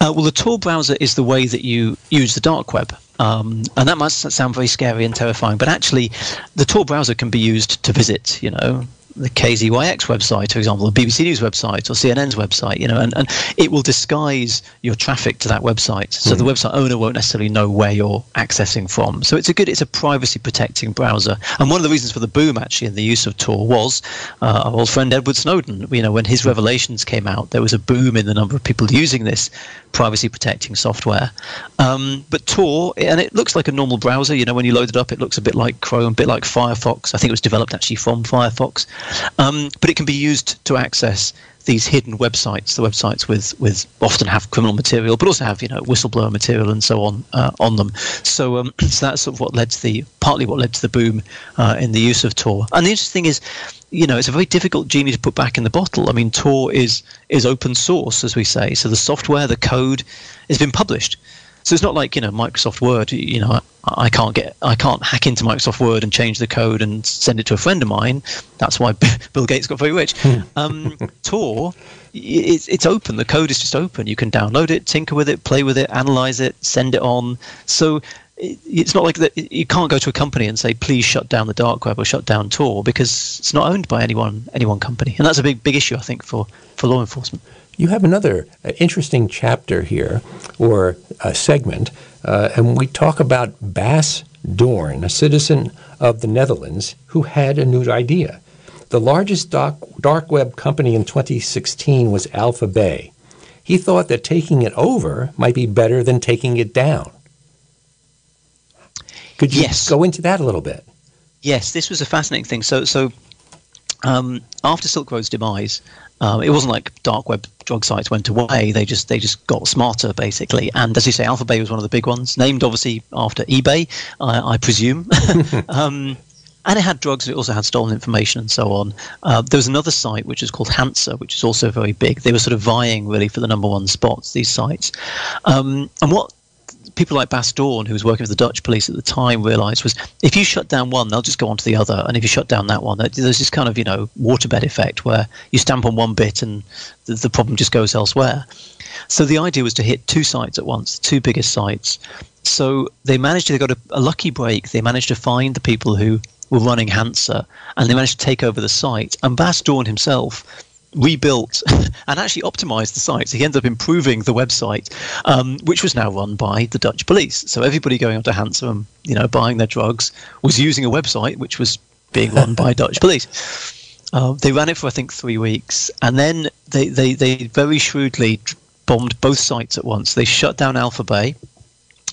Uh, well, the Tor browser is the way that you use the dark web. Um, and that must sound very scary and terrifying, but actually, the Tor browser can be used to visit, you know, the KZYX website, for example, the BBC News website or CNN's website, you know, and, and it will disguise your traffic to that website. So mm. the website owner won't necessarily know where you're accessing from. So it's a good, it's a privacy protecting browser. And one of the reasons for the boom actually in the use of Tor was uh, our old friend Edward Snowden. You know, when his revelations came out, there was a boom in the number of people using this privacy protecting software. Um, but Tor, and it looks like a normal browser. You know, when you load it up, it looks a bit like Chrome, a bit like Firefox. I think it was developed actually from Firefox. Um, but it can be used to access these hidden websites, the websites with, with often have criminal material, but also have you know whistleblower material and so on uh, on them. So um, so that's sort of what led to the partly what led to the boom uh, in the use of Tor. And the interesting thing is, you know, it's a very difficult genie to put back in the bottle. I mean, Tor is is open source, as we say. So the software, the code, has been published. So it's not like you know Microsoft Word. You know, I, I can't get I can't hack into Microsoft Word and change the code and send it to a friend of mine. That's why Bill Gates got very rich. Hmm. um, Tor, it's it's open. The code is just open. You can download it, tinker with it, play with it, analyze it, send it on. So it's not like that you can't go to a company and say please shut down the dark web or shut down tor because it's not owned by anyone any one company and that's a big big issue i think for for law enforcement you have another uh, interesting chapter here, or a segment, uh, and we talk about Bas Doorn, a citizen of the Netherlands who had a new idea. The largest dark, dark web company in 2016 was Alpha Bay. He thought that taking it over might be better than taking it down. Could you yes. go into that a little bit? Yes, this was a fascinating thing. So, so um, after Silk Road's demise, um, it wasn't like dark web drug sites went away. They just they just got smarter basically. And as you say, Alpha Bay was one of the big ones, named obviously after eBay, I, I presume. um, and it had drugs. It also had stolen information and so on. Uh, there was another site which is called Hansa, which is also very big. They were sort of vying really for the number one spots. These sites, um, and what people like Bas Doorn, who was working for the Dutch police at the time, realised was if you shut down one, they'll just go on to the other, and if you shut down that one, there's this kind of you know waterbed effect where you stamp on one bit and the, the problem just goes elsewhere. So the idea was to hit two sites at once, the two biggest sites. So they managed to they got a, a lucky break. They managed to find the people who were running Hansa, and they managed to take over the site. And Bas Doorn himself rebuilt and actually optimized the site. So he ended up improving the website, um, which was now run by the Dutch police. So everybody going onto Hansa you know buying their drugs was using a website which was being run by Dutch police. Uh, they ran it for I think three weeks, and then they, they, they very shrewdly bombed both sites at once. They shut down Alpha Bay.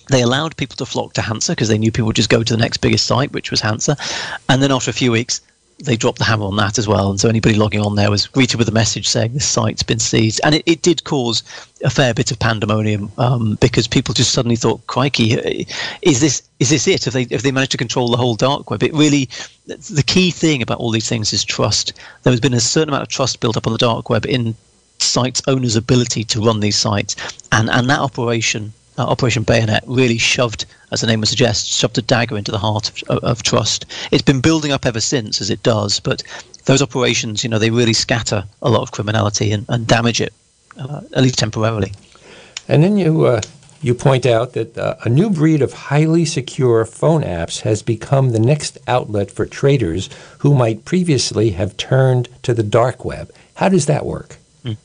They allowed people to flock to Hansa because they knew people would just go to the next biggest site, which was Hansa. And then after a few weeks, they dropped the hammer on that as well. And so anybody logging on there was greeted with a message saying this site's been seized. And it, it did cause a fair bit of pandemonium um, because people just suddenly thought, crikey, is this is this it? If they if they managed to control the whole dark web, it really the key thing about all these things is trust. There has been a certain amount of trust built up on the dark web in sites owners' ability to run these sites, and and that operation uh, Operation Bayonet really shoved, as the name would suggest, shoved a dagger into the heart of, of, trust. It's been building up ever since, as it does, but those operations, you know, they really scatter a lot of criminality and, and damage it, uh, at least temporarily. And then you uh, you point out that uh, a new breed of highly secure phone apps has become the next outlet for traders who might previously have turned to the dark web. How does that work? Mm.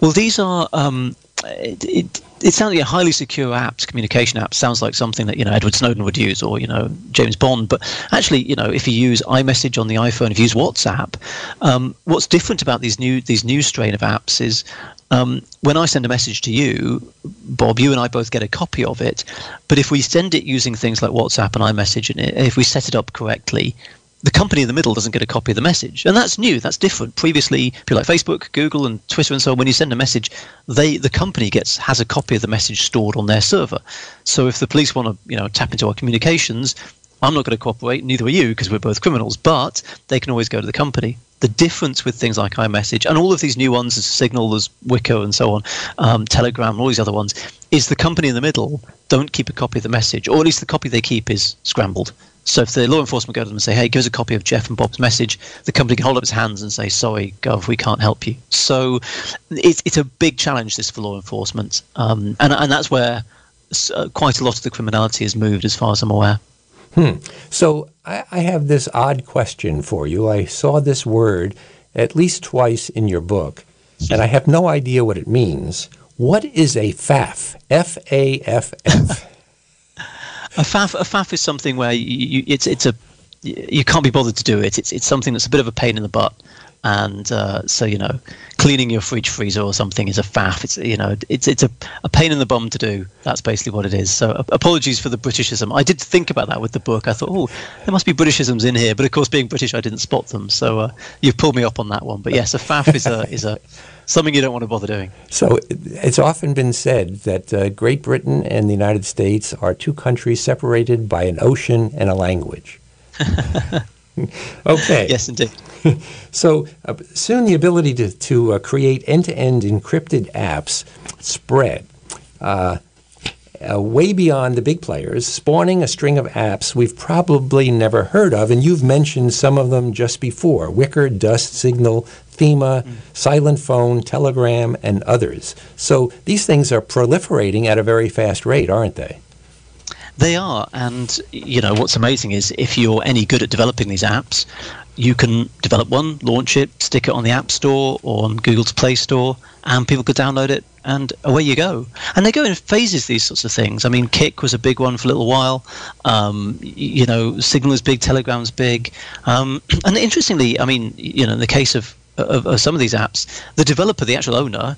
Well, these are um, it, it, it sounds like a highly secure apps, communication apps, sounds like something that you know Edward Snowden would use, or you know James Bond. But actually, you know, if you use iMessage on the iPhone, if you use WhatsApp, um, what's different about these new these new strain of apps is um, when I send a message to you, Bob, you and I both get a copy of it. But if we send it using things like WhatsApp and iMessage, and if we set it up correctly, the company in the middle doesn't get a copy of the message, and that's new. That's different. Previously, people like Facebook, Google, and Twitter, and so on, when you send a message, they the company gets has a copy of the message stored on their server. So if the police want to, you know, tap into our communications, I'm not going to cooperate. Neither are you, because we're both criminals. But they can always go to the company. The difference with things like iMessage and all of these new ones, Signal, as Wickr, and so on, um, Telegram, all these other ones, is the company in the middle don't keep a copy of the message, or at least the copy they keep is scrambled. So if the law enforcement go to them and say, "Hey, give us a copy of Geoff and Bob's message," the company can hold up its hands and say, "Sorry, Gov, we can't help you." So it's it's a big challenge this for law enforcement, um, and and that's where uh, quite a lot of the criminality has moved, as far as I'm aware. Hmm. So I, I have this odd question for you. I saw this word at least twice in your book, and I have no idea what it means. What is a FAF? F A F F. A faff, a faff is something where you, you, it's it's a you can't be bothered to do it. It's it's something that's a bit of a pain in the butt, and uh, so you know, cleaning your fridge freezer or something is a faff. It's you know, it's it's a, a pain in the bum to do. That's basically what it is. So apologies for the Britishism. I did think about that with the book. I thought, oh, there must be Britishisms in here, but of course, being British, I didn't spot them. So uh, you've pulled me up on that one. But yes, a faff is a is a something you don't want to bother doing. So it's often been said that uh, Great Britain and the United States are two countries separated by an ocean and a language. okay. Yes, indeed. so uh, soon the ability to, to uh, create end-to-end encrypted apps spread. Uh, uh, way beyond the big players, spawning a string of apps we've probably never heard of, and you've mentioned some of them just before Wickr, Dust, Signal, Threema, mm. Silent Phone, Telegram, and others. So these things are proliferating at a very fast rate, aren't they? They are, and you know what's amazing is if you're any good at developing these apps, you can develop one, launch it, stick it on the App Store or on Google's Play Store, and people could download it, and away you go. And they go in phases, these sorts of things. I mean, Kik was a big one for a little while. Um, you know, Signal is big, Telegram's big. Um, and interestingly, I mean, you know, in the case of, of, of some of these apps, the developer, the actual owner,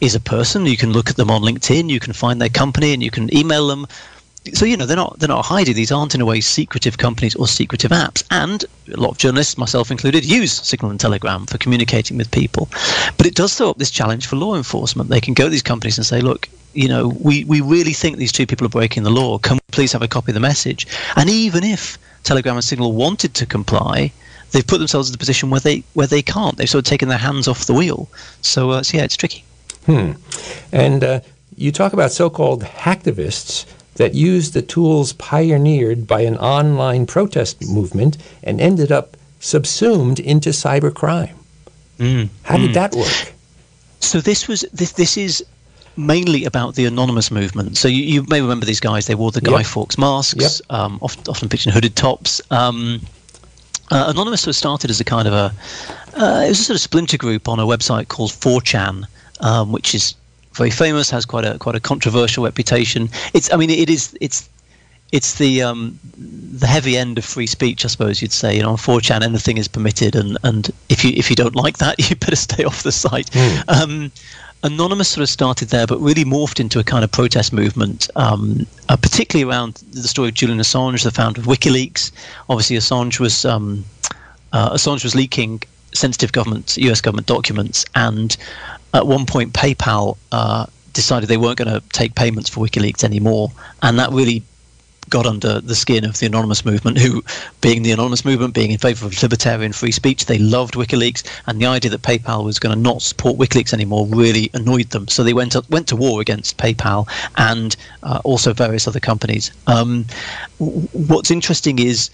is a person. You can look at them on LinkedIn, you can find their company, and you can email them so you know they're not they're not hiding. These aren't in a way secretive companies or secretive apps. And a lot of journalists, myself included, use Signal and Telegram for communicating with people. But it does throw up this challenge for law enforcement. They can go to these companies and say, look, you know, we, we really think these two people are breaking the law. Can we please have a copy of the message? And even if Telegram and Signal wanted to comply, they've put themselves in a position where they where they can't. They've sort of taken their hands off the wheel. So, uh, so yeah, it's tricky. Hmm. And uh, you talk about so-called hacktivists that used the tools pioneered by an online protest movement and ended up subsumed into cybercrime. Mm. How did mm. that work? So this was this this is mainly about the anonymous movement. So you, you may remember these guys. They wore the Guy yep. Fawkes masks, yep. um, often, often pictured hooded tops. Um, uh, Anonymous was started as a kind of a uh, it was a sort of splinter group on a website called 4chan, um, which is very famous, has quite a quite a controversial reputation. It's I mean it is it's it's the um, the heavy end of free speech, I suppose you'd say. You know, on 4chan, anything is permitted, and, and if you if you don't like that, you better stay off the site. Mm. Um, Anonymous sort of started there, but really morphed into a kind of protest movement, um, uh, particularly around the story of Julian Assange, the founder of WikiLeaks. Obviously, Assange was um, uh, Assange was leaking sensitive government U.S. government documents, and at one point PayPal uh, decided they weren't going to take payments for WikiLeaks anymore, and that really got under the skin of the anonymous movement, who, being the anonymous movement, being in favour of libertarian free speech, they loved WikiLeaks, and the idea that PayPal was going to not support WikiLeaks anymore really annoyed them. So they went to, went to war against PayPal and uh, also various other companies. Um, what's interesting is,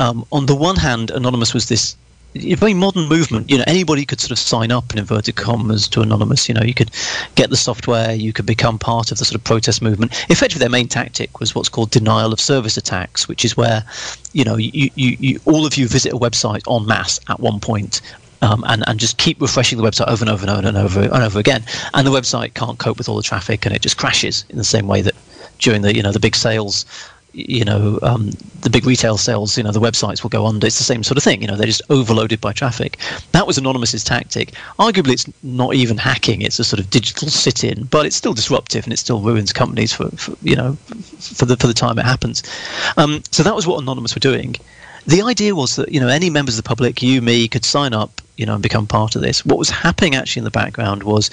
um, on the one hand, Anonymous was this a very modern movement. You know, anybody could sort of sign up in inverted commas to Anonymous. You know, you could get the software, you could become part of the sort of protest movement. Effectively, their main tactic was what's called denial of service attacks, which is where, you know, you, you, you all of you visit a website en masse at one point um, and and just keep refreshing the website over and over and over and over and over again. And the website can't cope with all the traffic, and it just crashes in the same way that during the you know the big sales you know um, the big retail sales you know the websites will go under. It's the same sort of thing you know they're just overloaded by traffic. That was anonymous's tactic. Arguably it's not even hacking it's a sort of digital sit-in but it's still disruptive and it still ruins companies for, for you know for the for the time it happens. Um, so that was what anonymous were doing. The idea was that you know any members of the public you me could sign up you know and become part of this. What was happening actually in the background was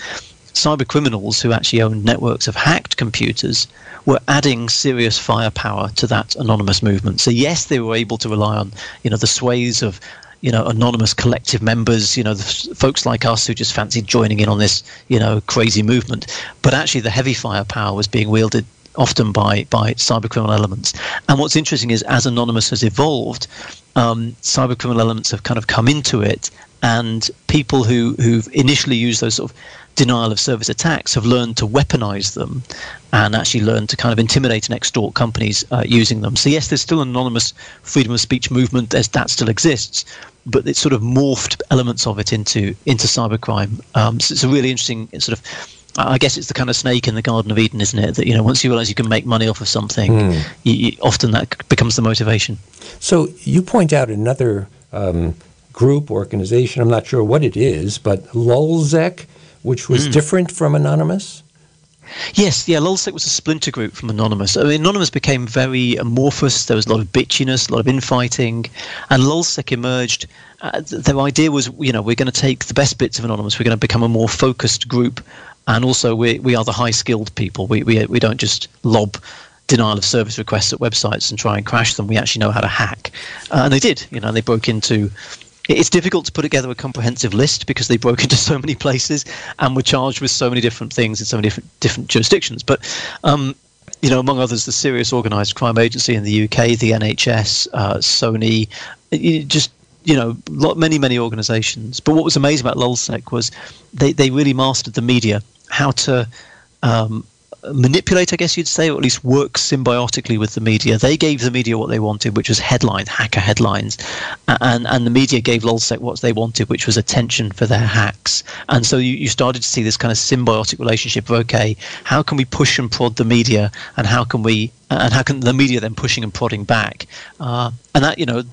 cyber criminals who actually owned networks of hacked computers were adding serious firepower to that anonymous movement. So yes, they were able to rely on you know the sways of you know anonymous collective members, you know the folks like us who just fancied joining in on this you know crazy movement. But actually, the heavy firepower was being wielded often by by cyber criminal elements. And what's interesting is as anonymous has evolved, um, cyber criminal elements have kind of come into it, and people who who've initially used those sort of denial of service attacks have learned to weaponize them and actually learned to kind of intimidate and extort companies uh, using them. So yes, there's still an anonymous freedom of speech movement. There's, that still exists, but it's sort of morphed elements of it into into cybercrime. Um, so it's a really interesting sort of. I guess it's the kind of snake in the Garden of Eden, isn't it? That you know, once you realise you can make money off of something, mm. you, you, often that becomes the motivation. So you point out another um, group organization. I'm not sure what it is, but Lulzsec which was mm. different from Anonymous? Yes, yeah, Lulzsec was a splinter group from Anonymous. I mean, Anonymous became very amorphous. There was a lot of bitchiness, a lot of infighting, and Lulzsec emerged. Uh, their idea was, you know, we're going to take the best bits of Anonymous. We're going to become a more focused group, and also we we are the high skilled people. We we we don't just lob denial of service requests at websites and try and crash them. We actually know how to hack, uh, and they did. You know, they broke into it's difficult to put together a comprehensive list because they broke into so many places and were charged with so many different things in so many different different jurisdictions. But um, you know, among others, the Serious Organised Crime Agency in the UK, the NHS, uh, Sony, just you know, lot, many many organisations. But what was amazing about Lulzsec was they they really mastered the media, how to um, manipulate, I guess you'd say, or at least work symbiotically with the media. They gave the media what they wanted, which was headlines, hacker headlines, and and the media gave Lulzsec what they wanted, which was attention for their hacks. And so you, you started to see this kind of symbiotic relationship of okay, how can we push and prod the media, and how can we and how can the media then pushing and prodding back, uh, and that you know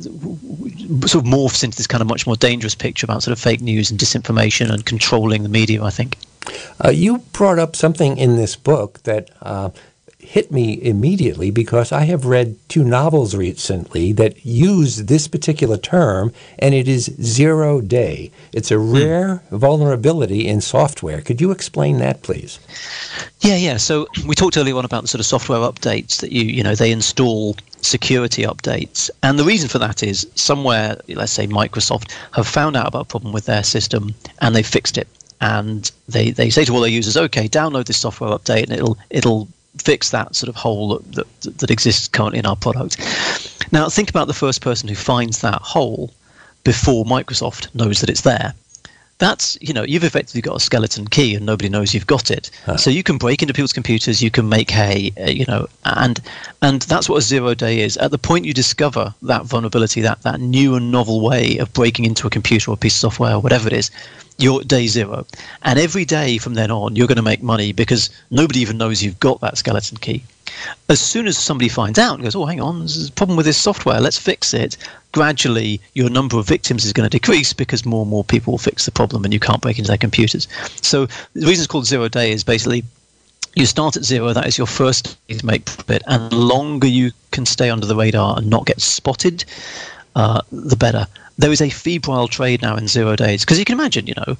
sort of morphs into this kind of much more dangerous picture about sort of fake news and disinformation and controlling the media. I think. Uh, you brought up something in this book that uh, hit me immediately because I have read two novels recently that use this particular term, and it is zero day. It's a hmm. rare vulnerability in software. Could you explain that, please? Yeah, yeah. So we talked earlier on about the sort of software updates that you, you know, they install security updates. And the reason for that is somewhere, let's say Microsoft, have found out about a problem with their system and they fixed it and they, they say to all their users, okay, download this software update, and it'll it'll fix that sort of hole that, that, that exists currently in our product. Now, think about the first person who finds that hole before Microsoft knows that it's there that's you know you've effectively got a skeleton key and nobody knows you've got it. Huh. so you can break into people's computers you can make hay uh, you know and and that's what a zero day is. At the point you discover that vulnerability that that new and novel way of breaking into a computer or a piece of software or whatever it is you're at day zero. And every day from then on you're going to make money because nobody even knows you've got that skeleton key as soon as somebody finds out and goes, oh, hang on, there's a problem with this software, let's fix it, gradually your number of victims is going to decrease because more and more people will fix the problem and you can't break into their computers. So the reason it's called zero day is basically you start at zero, that is your first day to make profit, and the longer you can stay under the radar and not get spotted, uh, the better. There is a febrile trade now in zero days because you can imagine, you know,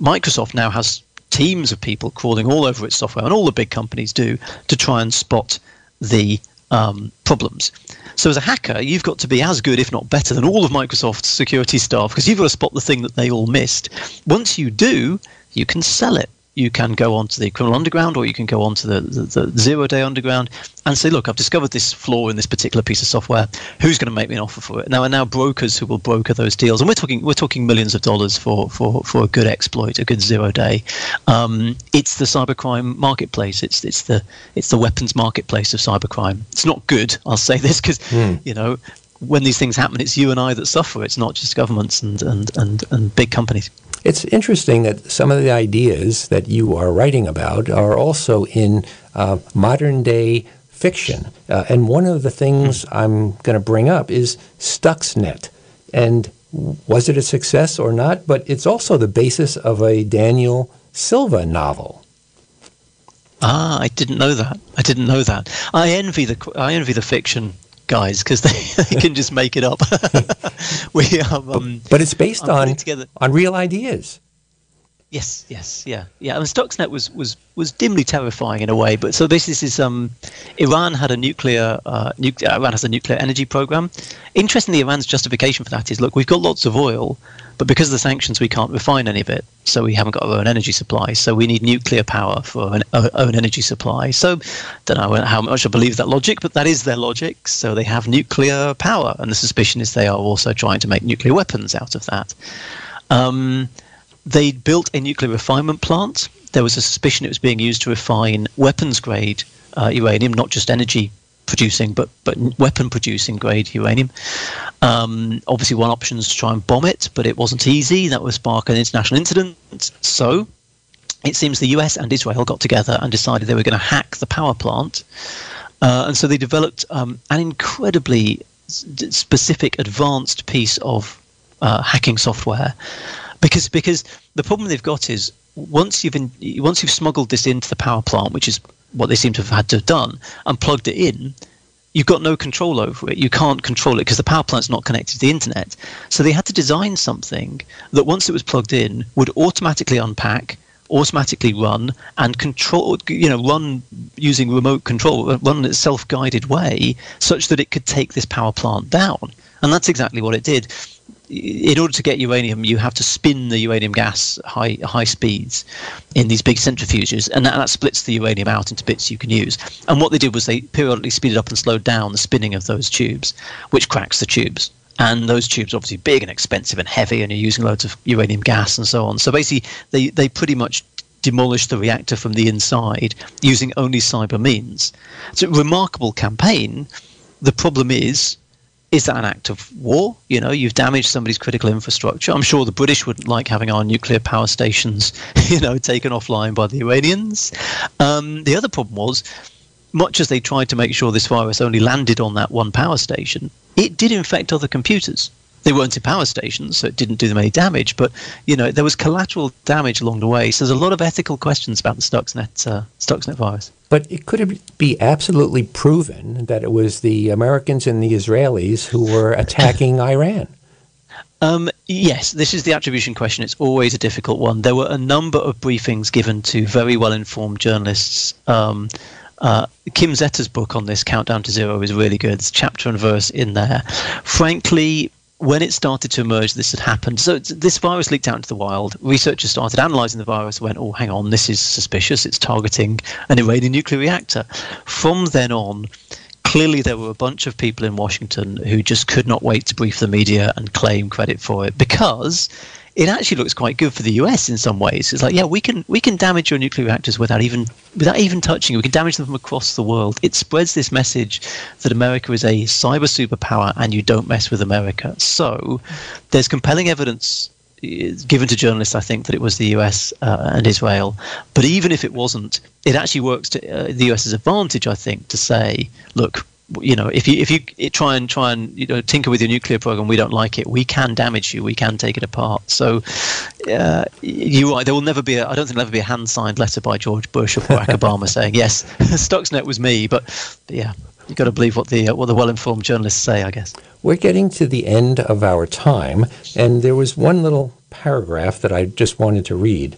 Microsoft now has teams of people crawling all over its software, and all the big companies do to try and spot the um, problems. So as a hacker, you've got to be as good, if not better, than all of Microsoft's security staff because you've got to spot the thing that they all missed. Once you do, you can sell it you can go onto the criminal underground or you can go onto the, the, the, zero day underground and say, look, I've discovered this flaw in this particular piece of software. Who's going to make me an offer for it? Now, are now brokers who will broker those deals, and we're talking we're talking millions of dollars for for, for a good exploit, a good zero day. Um, it's the cybercrime marketplace. It's it's the it's the weapons marketplace of cybercrime. It's not good. I'll say this because mm. you know when these things happen, it's you and I that suffer. It's not just governments and, and, and, and big companies. It's interesting that some of the ideas that you are writing about are also in uh, modern day fiction. Uh, and one of the things mm. I'm going to bring up is Stuxnet. And was it a success or not? But it's also the basis of a Daniel Silva novel. Ah, I didn't know that. I didn't know that. I envy the I envy the fiction guys because they, they can just make it up. we um, but, but, it's based on on real ideas. Yes, yes, yeah, yeah. And Stuxnet was was was dimly terrifying in a way. But so this is, is um, Iran had a nuclear uh, nuclear Iran has a nuclear energy program. Interestingly, Iran's justification for that is look, we've got lots of oil, but because of the sanctions, we can't refine any of it. So we haven't got our own energy supply. So we need nuclear power for our own energy supply. So don't know how much I believe that logic, but that is their logic. So they have nuclear power, and the suspicion is they are also trying to make nuclear weapons out of that. Um, they built a nuclear refinement plant. There was a suspicion it was being used to refine weapons grade uh, uranium, not just energy producing, but but weapon producing grade uranium. Um, obviously, one option is to try and bomb it, but it wasn't easy. That would spark an international incident. So, it seems the US and Israel got together and decided they were going to hack the power plant, uh, and so they developed um, an incredibly specific, advanced piece of uh, hacking software because because the problem they've got is once you've in, once you've smuggled this into the power plant, which is what they seem to have had to have done, and plugged it in, you've got no control over it. You can't control it because the power plant's not connected to the internet. So they had to design something that once it was plugged in would automatically unpack, automatically run, and control. You know, run using remote control, run in a self-guided way, such that it could take this power plant down. And that's exactly what it did in order to get uranium, you have to spin the uranium gas high high speeds in these big centrifuges, and that, that, splits the uranium out into bits you can use. And what they did was they periodically speeded up and slowed down the spinning of those tubes, which cracks the tubes. And those tubes are obviously big and expensive and heavy, and you're using loads of uranium gas and so on. So basically, they, they pretty much demolished the reactor from the inside using only cyber means. It's a remarkable campaign. The problem is is that an act of war? You know, you've damaged somebody's critical infrastructure. I'm sure the British wouldn't like having our nuclear power stations, you know, taken offline by the Iranians. Um, the other problem was, much as they tried to make sure this virus only landed on that one power station, it did infect other computers. They weren't in power stations, so it didn't do them any damage. But you know, there was collateral damage along the way. So there's a lot of ethical questions about the Stuxnet uh, Stuxnet virus. But it could it be absolutely proven that it was the Americans and the Israelis who were attacking Iran. Um, yes, this is the attribution question. It's always a difficult one. There were a number of briefings given to very well informed journalists. Um, uh, Kim Zetter's book on this, Countdown to Zero, is really good. There's chapter and verse in there. Frankly, when it started to emerge this had happened. So this virus leaked out into the wild. Researchers started analyzing the virus went oh hang on this is suspicious. It's targeting an iranian nuclear reactor. From then on clearly there were a bunch of people in washington who just could not wait to brief the media and claim credit for it because it actually looks quite good for the US in some ways. It's like, yeah, we can we can damage your nuclear reactors without even without even touching it. We can damage them from across the world. It spreads this message that America is a cyber superpower and you don't mess with America. So there's compelling evidence uh, given to journalists, I think, that it was the US uh, and Israel. But even if it wasn't, it actually works to uh, the US's advantage, I think, to say, look, you know, if you if you try and try and you know tinker with your nuclear program, we don't like it. We can damage you. We can take it apart. So, uh, you there will never be. A, I don't think there'll ever be a hand signed letter by George Bush or Barack Obama saying yes, Stuxnet was me. But, but yeah, you've got to believe what the uh, what the well informed journalists say. I guess we're getting to the end of our time, and there was one little paragraph that I just wanted to read.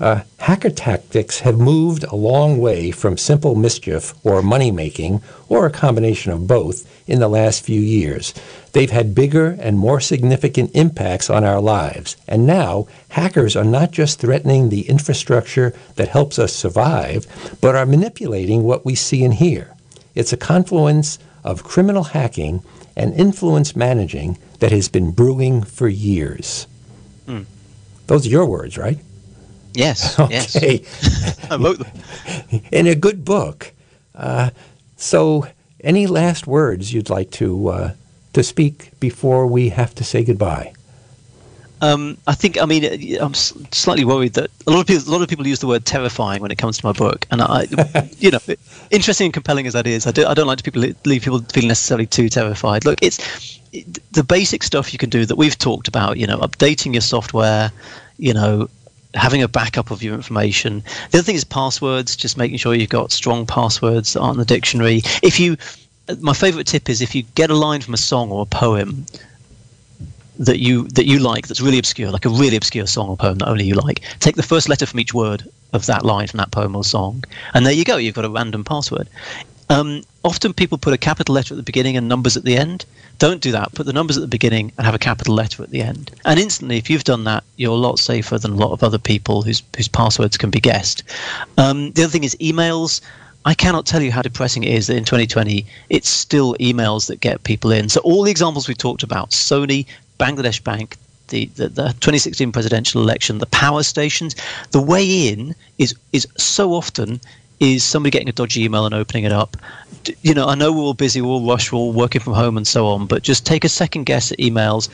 Uh, hacker tactics have moved a long way from simple mischief or money making, or a combination of both, in the last few years. They've had bigger and more significant impacts on our lives. And now, hackers are not just threatening the infrastructure that helps us survive, but are manipulating what we see and hear. It's a confluence of criminal hacking and influence managing that has been brewing for years. Mm. Those are your words, right? Yes. Okay. Yes. I wrote them. In a good book. Uh, so, any last words you'd like to uh, to speak before we have to say goodbye? Um, I think. I mean, I'm slightly worried that a lot of people, a lot of people use the word terrifying when it comes to my book, and I, you know, interesting and compelling as that is, I, do, I don't like to people leave people feeling necessarily too terrified. Look, it's it, the basic stuff you can do that we've talked about. You know, updating your software. You know, having a backup of your information. The other thing is passwords. Just making sure you've got strong passwords that aren't in the dictionary. If you my favorite tip is if you get a line from a song or a poem that you that you like that's really obscure, like a really obscure song or poem that only you like. Take the first letter from each word of that line from that poem or song, and there you go. You've got a random password. Um, often people put a capital letter at the beginning and numbers at the end. Don't do that. Put the numbers at the beginning and have a capital letter at the end. And instantly, if you've done that, you're a lot safer than a lot of other people whose whose passwords can be guessed. Um, the other thing is emails. I cannot tell you how depressing it is that in 2020 it's still emails that get people in. So all the examples we talked about, Sony, Bangladesh Bank, the, the, the, 2016 presidential election, the power stations, the way in is is so often is somebody getting a dodgy email and opening it up. You know, I know we're all busy, we're all rushed, we're all working from home and so on, but just take a second guess at emails.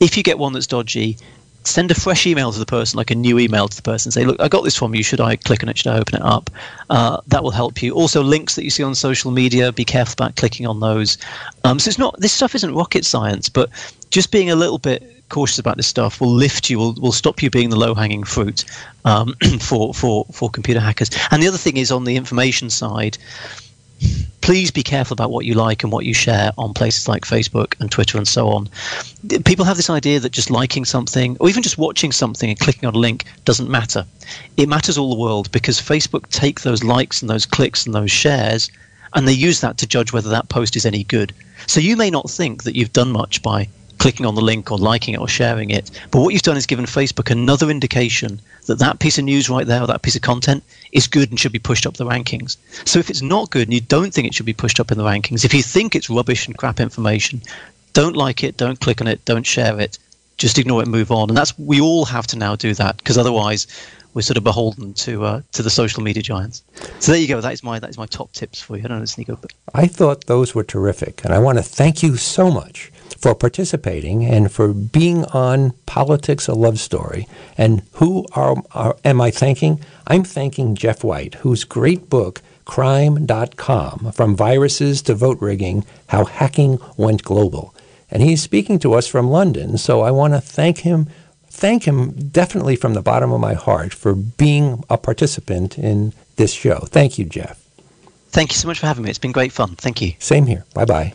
If you get one that's dodgy, send a fresh email to the person, like a new email to the person, say, look, I got this from you. Should I click on it? Should I open it up? Uh, that will help you. Also, links that you see on social media, be careful about clicking on those. Um, so it's not, this stuff isn't rocket science, but just being a little bit cautious about this stuff will lift you, will, will stop you being the low hanging fruit um, for, for, for computer hackers. And the other thing is on the information side, please be careful about what you like and what you share on places like Facebook and Twitter and so on. People have this idea that just liking something or even just watching something and clicking on a link doesn't matter. It matters all the world because Facebook take those likes and those clicks and those shares and they use that to judge whether that post is any good. So you may not think that you've done much by clicking on the link or liking it or sharing it. But what you've done is given Facebook another indication that that piece of news right there or that piece of content is good and should be pushed up the rankings. So if it's not good and you don't think it should be pushed up in the rankings, if you think it's rubbish and crap information, don't like it, don't click on it, don't share it. Just ignore it move on. And that's we all have to now do that because otherwise we're sort of beholden to uh, to the social media giants. So there you go. That is my that is my top tips for you. I don't know, but I thought those were terrific, and I want to thank you so much for participating and for being on Politics a Love Story. And who are, are, am I thanking? I'm thanking Geoff White, whose great book, Crime.com From Viruses to Vote Rigging How Hacking Went Global. And he's speaking to us from London, so I want to thank him. Thank him definitely from the bottom of my heart for being a participant in this show. Thank you, Geoff. Thank you so much for having me. It's been great fun. Thank you. Same here. Bye bye.